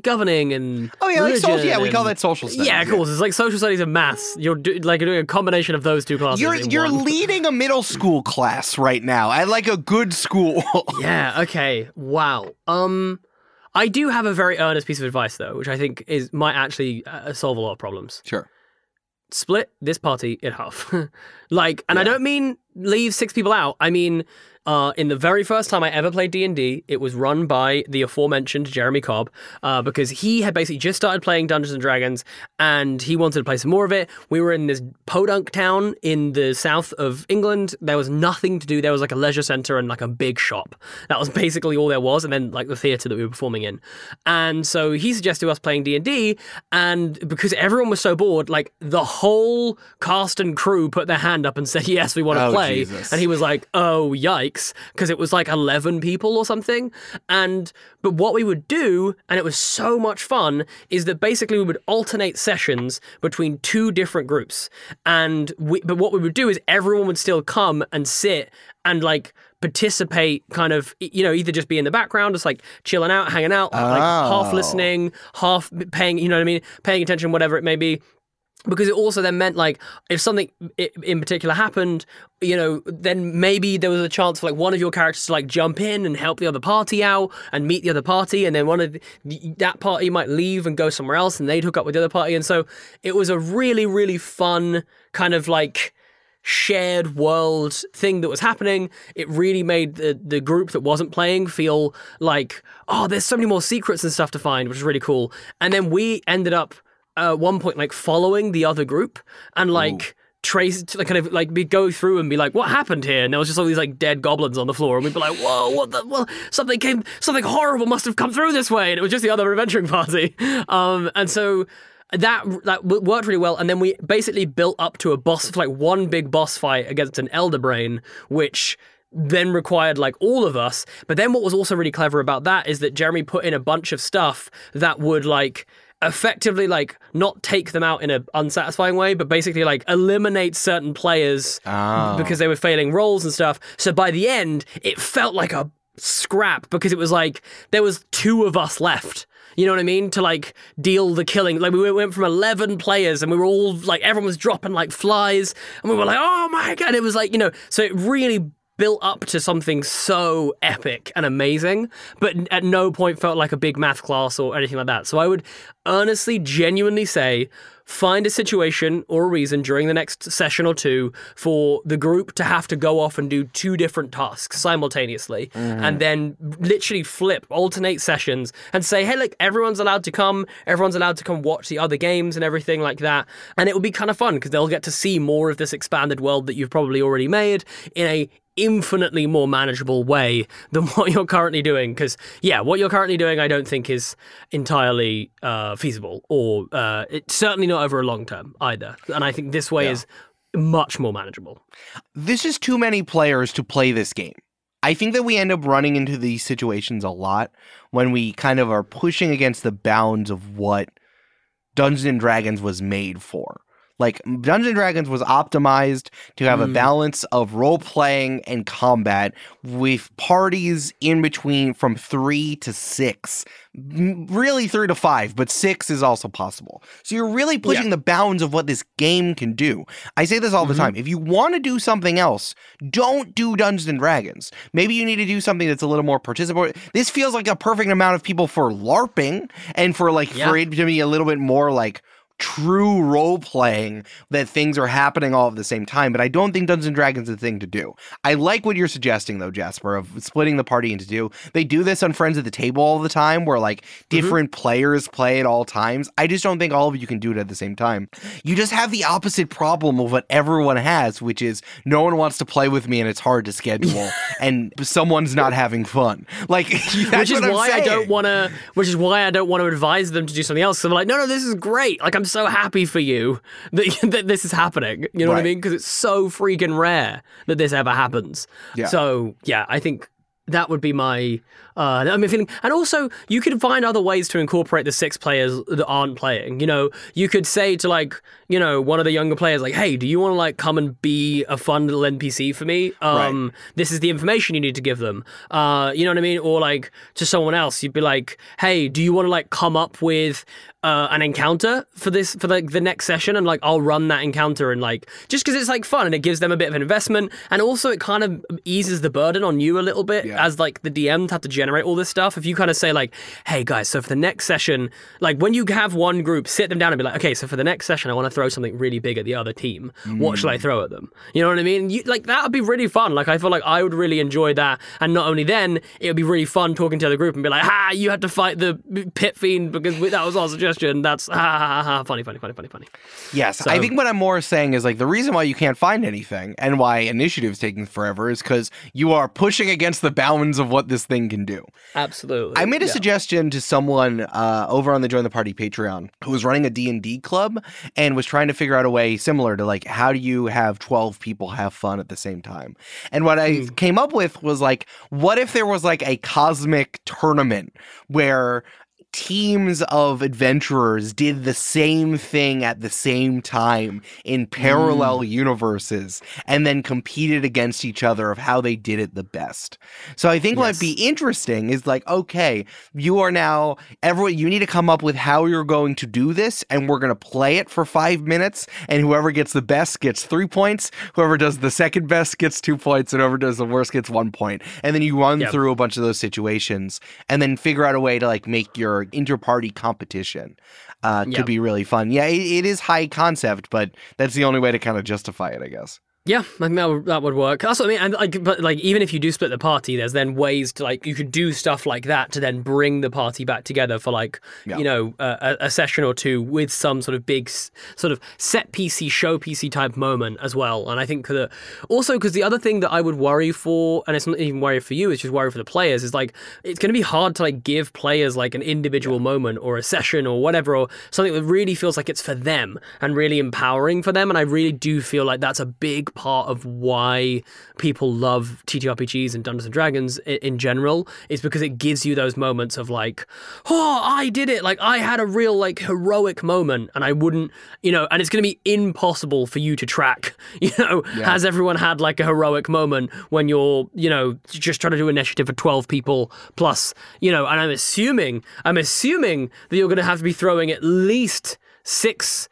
governing and Oh yeah, like social, yeah, we call that social studies. yeah of course it's like social studies and maths you're do- like you're doing a combination of those two classes You're you're one. leading a middle school class right now at like a good school. yeah okay wow um i do have a very earnest piece of advice though which i think is might actually uh, solve a lot of problems sure. split this party in half. like, and I don't mean leave six people out. I mean, uh, in the very first time I ever played D and D, it was run by the aforementioned Jeremy Cobb uh, because he had basically just started playing Dungeons and Dragons and he wanted to play some more of it. We were in this podunk town in the south of England. There was nothing to do. There was like a leisure center and like a big shop. That was basically all there was, and then like the theater that we were performing in. And so he suggested us playing D and D, and because everyone was so bored, like the whole cast and crew put their hand up and said, "Yes, we want to Oh, play." Jesus. And he was like, "Oh, yikes!" Because it was like eleven people or something. And but what we would do, and it was so much fun, is that basically we would alternate sessions between two different groups. And we, but what we would do is everyone would still come and sit and like participate kind of you know either just be in the background just like chilling out hanging out like half Oh. listening half paying you know what i mean paying attention whatever it may be because it also then meant like if something in particular happened you know then maybe there was a chance for like one of your characters to like jump in and help the other party out and meet the other party and then one of the, that party might leave and go somewhere else and they'd hook up with the other party and so it was a really really fun kind of like shared world thing that was happening. It really made the, the group that wasn't playing feel like, oh, there's so many more secrets and stuff to find, which is really cool. And then we ended up at one point like following the other group and like. Trace to like, kind of like we go through and be like, what happened here? And there was just all these like dead goblins on the floor, and we'd be like, whoa, what the? Well, something came, something horrible must have come through this way, and it was just the other adventuring party. Um, and so that that w- worked really well and then we basically built up to a boss like one big boss fight against an elder brain which then required like all of us but then what was also really clever about that is that jeremy put in a bunch of stuff that would like effectively like not take them out in an unsatisfying way, but basically like eliminate certain players Oh. because they were failing rolls and stuff. So by the end, it felt like a scrap because it was like there was two of us left. You know what I mean? To like deal the killing. Like we went from 11 players and we were all like, everyone was dropping like flies and we were like, oh my God. It was like, you know, so it really built up to something so epic and amazing, but at no point felt like a big math class or anything like that. So I would earnestly, genuinely say, find a situation or a reason during the next session or two for the group to have to go off and do two different tasks simultaneously mm-hmm. and then literally flip alternate sessions and say hey look everyone's allowed to come. Everyone's allowed to come watch the other games and everything like that. And it will be kind of fun because they'll get to see more of this expanded world that you've probably already made in a infinitely more manageable way than what you're currently doing because yeah what you're currently doing i don't think is entirely uh, feasible or uh, it's certainly not over a long term either and i think this way is much more manageable this is too many players to play this game. I think that we end up running into these situations a lot when we kind of are pushing against the bounds of what Dungeons and Dragons was made for. Like Dungeons and Dragons was optimized to have a Mm. balance of role playing and combat with parties in between from 3 to 6. Really 3 to 5, but 6 is also possible. So you're really pushing the bounds of what this game can do. I say this all Mhm. the time. If you want to do something else, don't do Dungeons and Dragons. Maybe you need to do something that's a little more participatory. This feels like a perfect amount of people for LARPing and for like Yeah. for it to be a little bit more like true role playing that things are happening all at the same time. But I don't think Dungeons and Dragons is the thing to do. I like what you're suggesting though, Jasper, of splitting the party into two. They do this on Friends at the Table all the time, where like mm-hmm. different players play at all times. I just don't think all of you can do it at the same time. You just have the opposite problem of what everyone has, which is no one wants to play with me and it's hard to schedule and someone's not having fun. Like which is why I don't want to. Which is why I don't want to advise them to do something else. So I'm like, no, no, this is great. Like I'm so happy for you that, that this is happening. You know what I mean? Because it's so freaking rare that this ever happens. Yeah. So yeah, I think that would be my. Uh, I mean, feeling, and also you could find other ways to incorporate the six players that aren't playing. You know, you could say to like, you know, one of the younger players, like, "Hey, do you want to like come and be a fun little NPC for me? Um, this is the information you need to give them. Uh, you know what I mean? Or like to someone else, you'd be like, "Hey, do you want to like come up with uh, an encounter for this for like the next session?" And like, I'll run that encounter and like just because it's like fun and it gives them a bit of an investment, and also it kind of eases the burden on you a little bit Yeah. as like the DM to have to generate all this stuff. If you kind of say like, "Hey guys, so for the next session, like when you have one group, sit them down and be like, okay, so for the next session, I want to throw something really big at the other team. What shall I throw at them? You know what I mean? You, like that would be really fun. Like I feel like I would really enjoy that, and not only then, it would be really fun talking to the group and be like, ha, you had to fight the pit fiend because we, that was our suggestion. That's ha ha ha ha, funny, funny, funny, funny, funny. Yes, I think what I'm more saying is like the reason why you can't find anything and why initiative's taking forever is because you are pushing against the bounds of what this thing can do. Absolutely. I made a Yeah. suggestion to someone uh, over on the Join the Party Patreon who was running a D&D club and was trying to figure out a way similar to like how do you have 12 people have fun at the same time. And what I hmm. came up with was like what if there was like a cosmic tournament where teams of adventurers did the same thing at the same time in parallel mm. universes and then competed against each other of how they did it the best. So I think what'd be interesting is like, okay, you are now everyone you need to come up with how you're going to do this, and we're gonna play it for five minutes, and whoever gets the best gets three points, whoever does the second best gets two points, and whoever does the worst gets one point. And then you run Yep. through a bunch of those situations and then figure out a way to like make your inter-party competition. Uh, could be really fun. Yeah, it, it is high concept, but that's the only way to kind of justify it, I guess. Yeah, I think that would, that would work. That's what I mean. And like, but like, even if you do split the party, there's then ways to like you could do stuff like that to then bring the party back together for like Yeah. you know a, a session or two with some sort of big sort of set PC show PC type moment as well. And I think that also because the other thing that I would worry for, and it's not even worry for you, it's just worry for the players, is like it's going to be hard to like give players like an individual moment or a session or whatever or something that really feels like it's for them and really empowering for them. And I really do feel like that's a big big part of why people love TTRPGs and Dungeons and Dragons in, in general is because it gives you those moments of like, oh, I did it. Like I had a real like heroic moment and I wouldn't, you know, and it's going to be impossible for you to track, you know, has everyone had like a heroic moment when you're, you know, just trying to do initiative for 12 people plus, you know, and I'm assuming, I'm assuming that you're going to have to be throwing at least six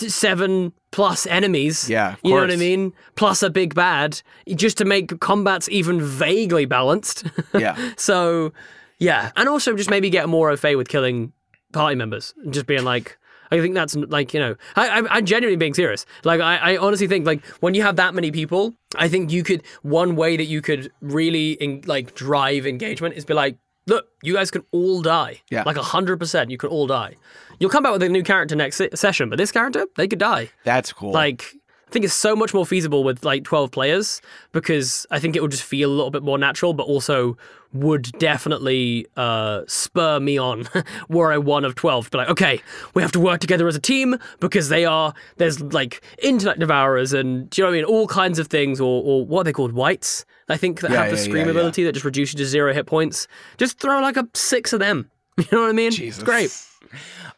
seven plus enemies. Yeah, you know what I mean? Plus a big bad, just to make combats even vaguely balanced. Yeah. so, yeah, and also just maybe get more au fait with killing party members and just being like. I think that's like you know I, I I'm genuinely being serious. Like I, I honestly think like when you have that many people, I think you could one way that you could really in, like drive engagement is be like, look, you guys can all die. Yeah. like hundred percent, you could all die. You'll come back with a new character next se- session, but this character they could die. That's cool. Like, I think it's so much more feasible with like 12 players because I think it would just feel a little bit more natural, but also would definitely uh, spur me on were I one of 12. Be like, okay, we have to work together as a team because they are, there's like intellect devourers and, do you know what I mean? All kinds of things, or, or what are they called? Wights, I think, that Yeah, have the yeah, scream yeah, ability that just reduces you to zero hit points. Just throw like a six of them. You know what I mean? Jesus. It's great.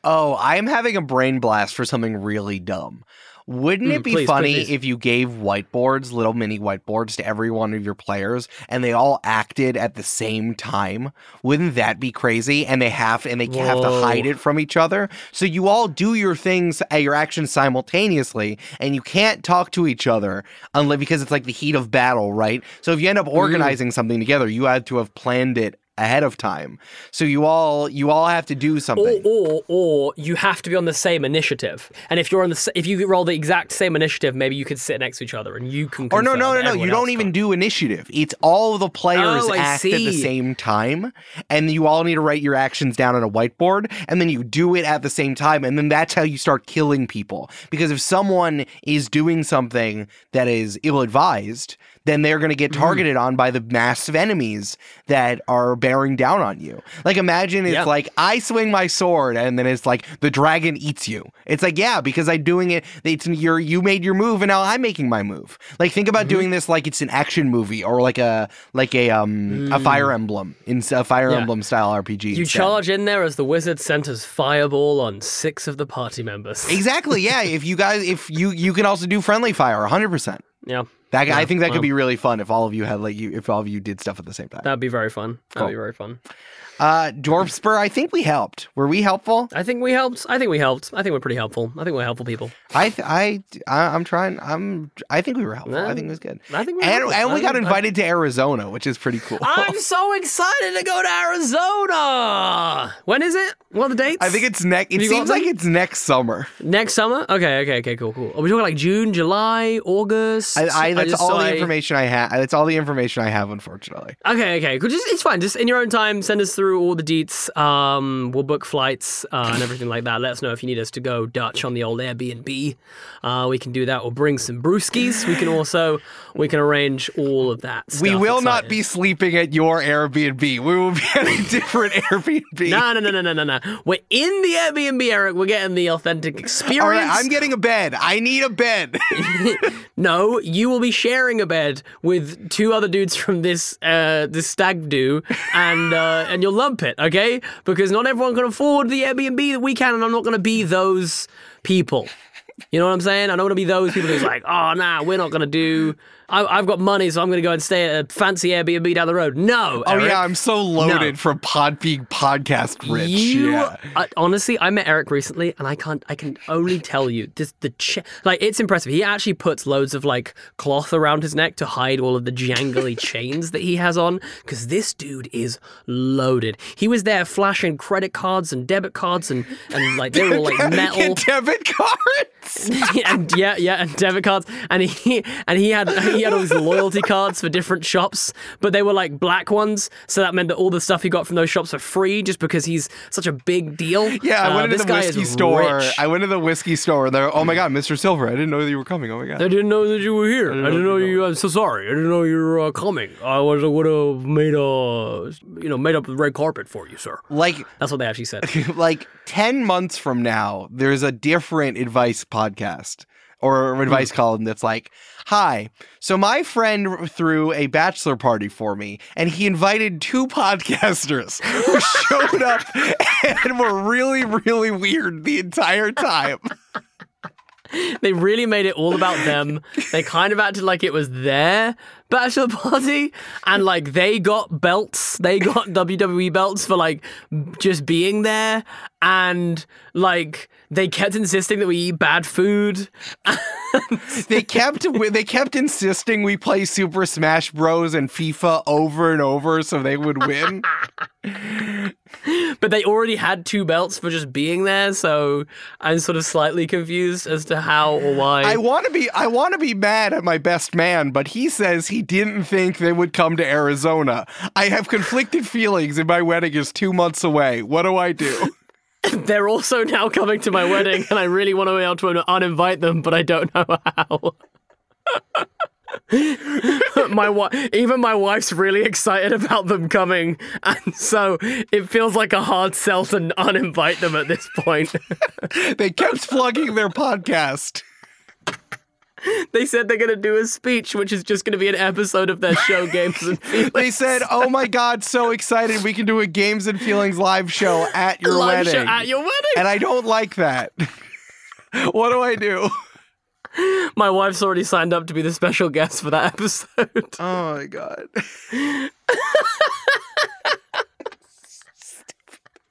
Oh, I'm having a brain blast for something really dumb. Wouldn't it Mm, be please, funny please. if you gave whiteboards, little mini whiteboards, to every one of your players, and they all acted at the same time? Wouldn't that be crazy? And they have and they have to hide it from each other. So you all do your things, uh, your actions simultaneously, and you can't talk to each other unless because it's like the heat of battle, right? So if you end up organizing something together, you had to have planned it ahead of time. So you all you all have to do something. Or, or, or you have to be on the same initiative. And if you're on the, if you roll the exact same initiative, maybe you could sit next to each other and you can. Or no, no, no, no. You don't even can't. do initiative. It's all the players Oh, act at the same time, and you all need to write your actions down on a whiteboard, and then you do it at the same time, and then that's how you start killing people. Because if someone is doing something that is ill-advised, then they're going to Mm. get targeted on by the massive enemies that are bearing down on you. Like imagine it's Yeah. like I swing my sword, and then it's like the dragon eats you. It's like yeah, because I'm doing it. It's you're you made your move, and now I'm making my move. Like think about doing this like it's an action movie or like a like a um a Fire Emblem in a Fire Mm. Yeah. Emblem style RPG. You instead. charge in there as the wizard centers fireball on six of the party members. Exactly. Yeah. if you guys, if you you can also do friendly fire, 100. percent Yeah, That I think that well. could be really fun if all of you had like you if all of you did stuff at the same time. that'd be very fun. That'd Cool. be very fun. Uh, Dwarf Spur. I think we helped. Were we helpful? I think we helped. I think we helped. I think we're pretty helpful. I think we're helpful people. I th- I I I'm trying. I'm. I think we were helpful. I think it was good. I think we're And helpful. and we I got I- invited to Arizona, which is pretty cool. I'm so excited to go to Arizona. When is it? What are the dates? I think it's next. It seems like it's next summer. next summer. Okay, okay, okay, cool, cool. Are we talking like June, July, August? I, I that's just- all the I- information I have. That's all the information I have, unfortunately. Okay, okay, cool. Just it's fine. Just in your own time, send us through all the deets. Um, we'll book flights uh, and everything like that. Let us know if you need us to go Dutch on the old Airbnb. Uh, we can do that. We'll bring some brewskis. We can also we can arrange all of that. we will not be sleeping at your Airbnb. We will be at a different Airbnb. No, no, no, no, no, no, no. We're in the Airbnb, Eric. We're getting the authentic experience. All right, I'm getting a bed. I need a bed. No, you will be sharing a bed with two other dudes from this uh, this stag do, and uh, and you'll lump it, okay? Because not everyone can afford the Airbnb that we can, and I'm not going to be those people. You know what I'm saying? I don't want to be those people who's like, oh, nah, we're not going to do. I, I've got money, so I'm going to go and stay at a fancy Airbnb down the road. No, oh Eric. yeah, I'm so loaded No. from Podpeak podcast rich. You, yeah. I- honestly, I met Eric recently, and I can't. I can only tell you this. The ch- like, it's impressive. He actually puts loads of like cloth around his neck to hide all of the jangly chains that he has on, because this dude is loaded. He was there flashing credit cards and debit cards, and and like they were all like metal. debit cards. and yeah, yeah, and debit cards, and he and he had he had all these loyalty cards for different shops, but they were like black ones, so that meant that all the stuff he got from those shops were free, just because he's such a big deal. Yeah, I Uh, went into this the whiskey store. rich. I went to the whiskey store. and They're, oh my god, Mr. Silver! I didn't know that you were coming. Oh my god. I didn't know that you were here. I didn't, know you. I'm so sorry. I didn't know you were uh, coming. I was would have made a you know made up the red carpet for you, sir. Like That's what they actually said. like 10 months from now, there's a different advice podcast or Hmm. advice column that's like, "Hi, so my friend threw a bachelor party for me, and he invited two podcasters who showed up and were really, really weird the entire time." They really made it all about them. They kind of acted like it was their bachelor party, and like they got belts. They got WWE belts for like just being there, and like they kept insisting that we eat bad food. they kept they kept insisting we play Super Smash Bros and FIFA over and over so they would win. But they already had two belts for just being there, so I'm sort of slightly confused as to how or why. I want to be I want to be mad at my best man, but he says he didn't think they would come to Arizona. I have conflicted feelings and my wedding is 2 months away. What do I do? They're also now coming to my wedding, and I really want to be able to uninvite them, but I don't know how. my wi- even my wife's really excited about them coming, and so it feels like a hard sell to uninvite them at this point. They kept plugging their podcast. They said they're going to do a speech, which is just going to be an episode of their show, Games and Feelings. They said, "Oh my god, so excited we can do a Games and Feelings live show at your Live wedding." show at your wedding. and I don't like that. what do I do? my wife's already signed up to be the special guest for that episode. Oh my god.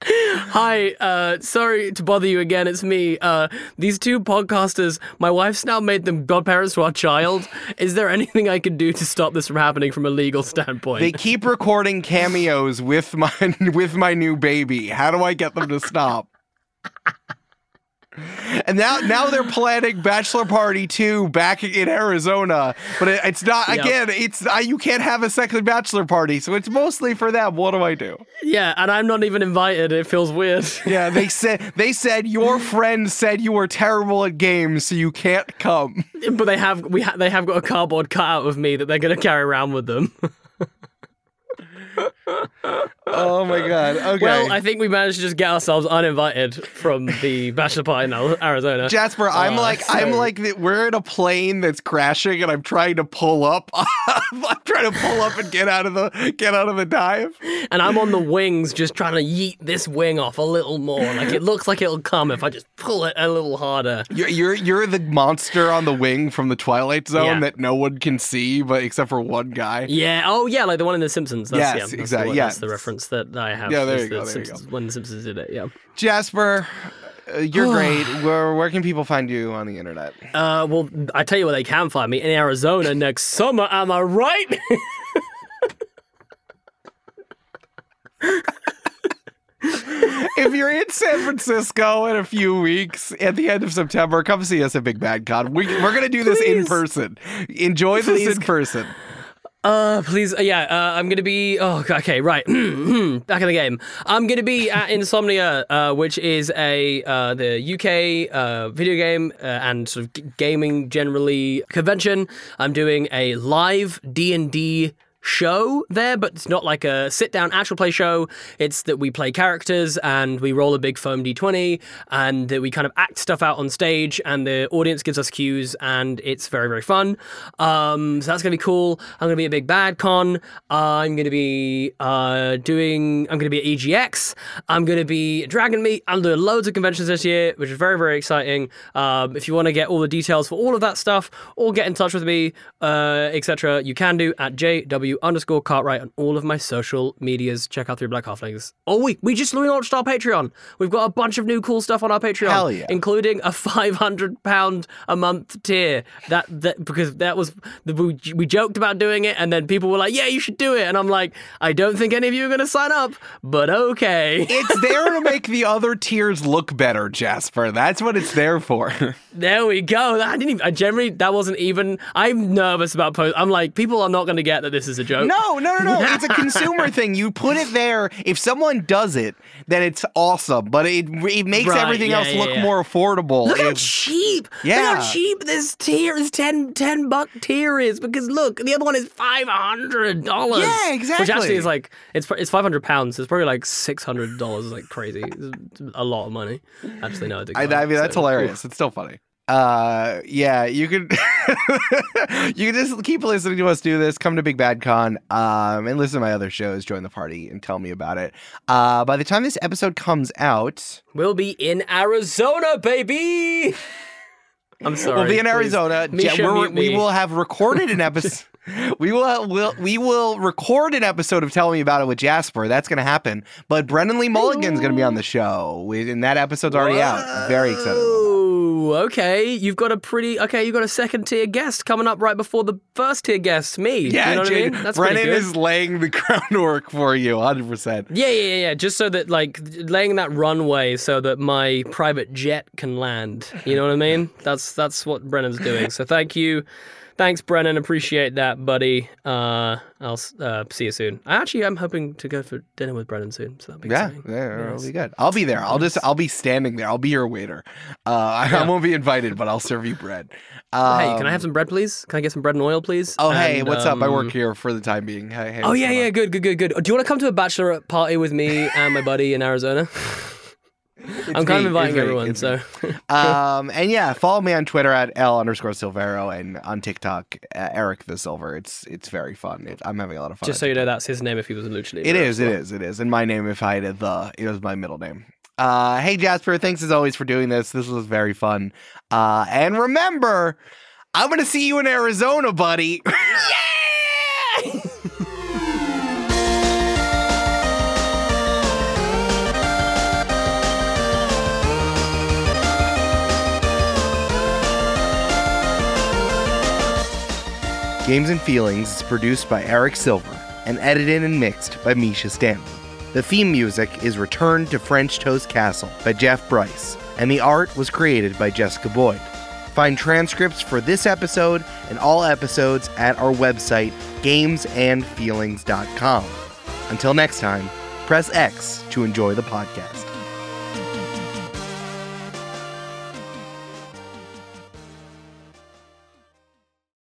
Hi, uh, sorry to bother you again. It's me. Uh, these two podcasters, my wife's now made them godparents to our child. Is there anything I can do to stop this from happening from a legal standpoint? They keep recording cameos with my with my new baby. How do I get them to stop? And now, now they're planning bachelor party two back in Arizona, but it, it's not. Yep. Again, it's uh, you can't have a second bachelor party, so it's mostly for them. What do I do? yeah, and I'm not even invited. It feels weird. Yeah, they said they said your friend said you were terrible at games, so you can't come. but they have we ha- they have got a cardboard cutout of me that they're going to carry around with them. Oh my god. Okay. well, I think we managed to just get ourselves uninvited from the bachelor party in Arizona. Jasper, I'm Uh, like I'm like the, we're in a plane that's crashing, and I'm trying to pull up. I'm trying to pull up and get out of the get out of the dive. and I'm on the wings just trying to yeet this wing off a little more. Like it looks like it'll come if I just pull it a little harder. You're you're, you're the monster on the wing from the Twilight Zone Yeah. that no one can see, but except for one guy. Yeah. Oh, yeah. Like the one in The Simpsons. That's, Yes, yeah, the exactly, yeah. That's the reference that I have. Yeah, there you go, the there you go. When The Simpsons did it. Yeah. Jasper, uh, you're great. Where where can people find you on the internet? Uh, well, I tell you where they can find me in Arizona next summer. Am I right? if you're in San Francisco in a few weeks at the end of September, come see us at Big Bad Con. We, we're gonna do this in person. Enjoy this Please. in person. Uh, please, uh, yeah, uh, I'm gonna be. Oh, okay, right. Back in the game. I'm gonna be at Insomnia, uh, which is a uh, the UK uh, video game uh, and sort of g- gaming generally convention. I'm doing a live D and D show there, but it's not like a sit down actual play show. It's that we play characters and we roll a big foam d20 and that we kind of act stuff out on stage and the audience gives us cues and it's very, very fun. Um, so that's going to be cool. I'm going to be a big bad con. I'm going to be uh, doing, I'm going to be at EGX. I'm going to be Dragonmeet. I'm doing loads of conventions this year, which is very, very exciting. Um, if you want to get all the details for all of that stuff or get in touch with me, uh, etc., you can do at JW underscore Cartwright on all of my social medias. Check out Three Black Halflings. Oh, we, we just launched our Patreon. We've got a bunch of new cool stuff on our Patreon, Hell yeah. including a five hundred pound a month tier. That that because that was the, we, we joked about doing it, and then people were like, "Yeah, you should do it," and I'm like, "I don't think any of you are going to sign up, but okay." It's there to make the other tiers look better, Jasper. That's what it's there for. There we go. I didn't even. I generally that wasn't even. I'm nervous about post. I'm like, people are not going to get that this is a joke. No, no, no, no. It's a consumer thing. You put it there. If someone does it, then it's awesome. But it it makes Right, everything yeah, else yeah, look yeah. more affordable. Look how if- cheap. Look how cheap this tier is 10, 10 buck tier is because look, the other one is five hundred dollars. Yeah, exactly. Which actually is like it's it's five hundred pounds. So it's probably like six hundred dollars. Like crazy. It's a lot of money. Actually, no, I, I, I mean, that's so- hilarious. It's still funny. Uh yeah you could you can just keep listening to us do this come to big bad con um and listen to my other shows join the party and tell me about it uh by the time this episode comes out We'll be in Arizona, baby. I'm sorry. we'll be in please. arizona Mischa, Ja- we're- mute we will have recorded an episode we will, will we will record an episode of Tell Me About It with Jasper. That's going to happen. But Brennan Lee Mulligan's going to be on the show, We- and that episode's already out. Very excited. Okay. You've got a pretty okay. You've got a second tier guest coming up right before the first tier guest, me. Yeah, you know what I mean? That's Brennan is laying the groundwork for you, 100%. Yeah, yeah, yeah, yeah. Just so that, like, laying that runway so that my private jet can land. You know what I mean? That's that's what Brennan's doing. So thank you, thanks, Brennan. Appreciate that, buddy. Uh, I'll uh, see you soon. I actually am hoping to go for dinner with Brennan soon. So that'd be Yeah, exciting. yeah, it'll Nice. be good. I'll be there. I'll just, I'll be standing there. I'll be your waiter. Uh, I, I won't be invited, but I'll serve you bread. Um, hey, can I have some bread, please? Can I get some bread and oil, please? Oh, hey, And, what's up? I work um, here for the time being. Hey, hey. Oh yeah, yeah, on? good, good, good, good. Do you want to come to a bachelorette party with me and my buddy in Arizona? I'm kind me, of inviting it's everyone. So um, and yeah, follow me on Twitter at L underscore Silvero and on TikTok, uh, Eric the Silver. It's it's very fun. It, I'm having a lot of fun. just so you know, that's his name if he was a lucha libre. It is, it is, it is. And my name, if I had a the, it was my middle name. Uh, hey Jasper, thanks as always for doing this. This was very fun. Uh, and remember, I'm gonna see you in Arizona, buddy. Games and Feelings is produced by Eric Silver and edited and mixed by Mischa Stanton. The theme music is Return to French Toast Castle by Jeff Brice, and the art was created by Jessica Boyd. Find transcripts for this episode and all episodes at our website, gamesandfeelings.com. Until next time, press X to enjoy the podcast.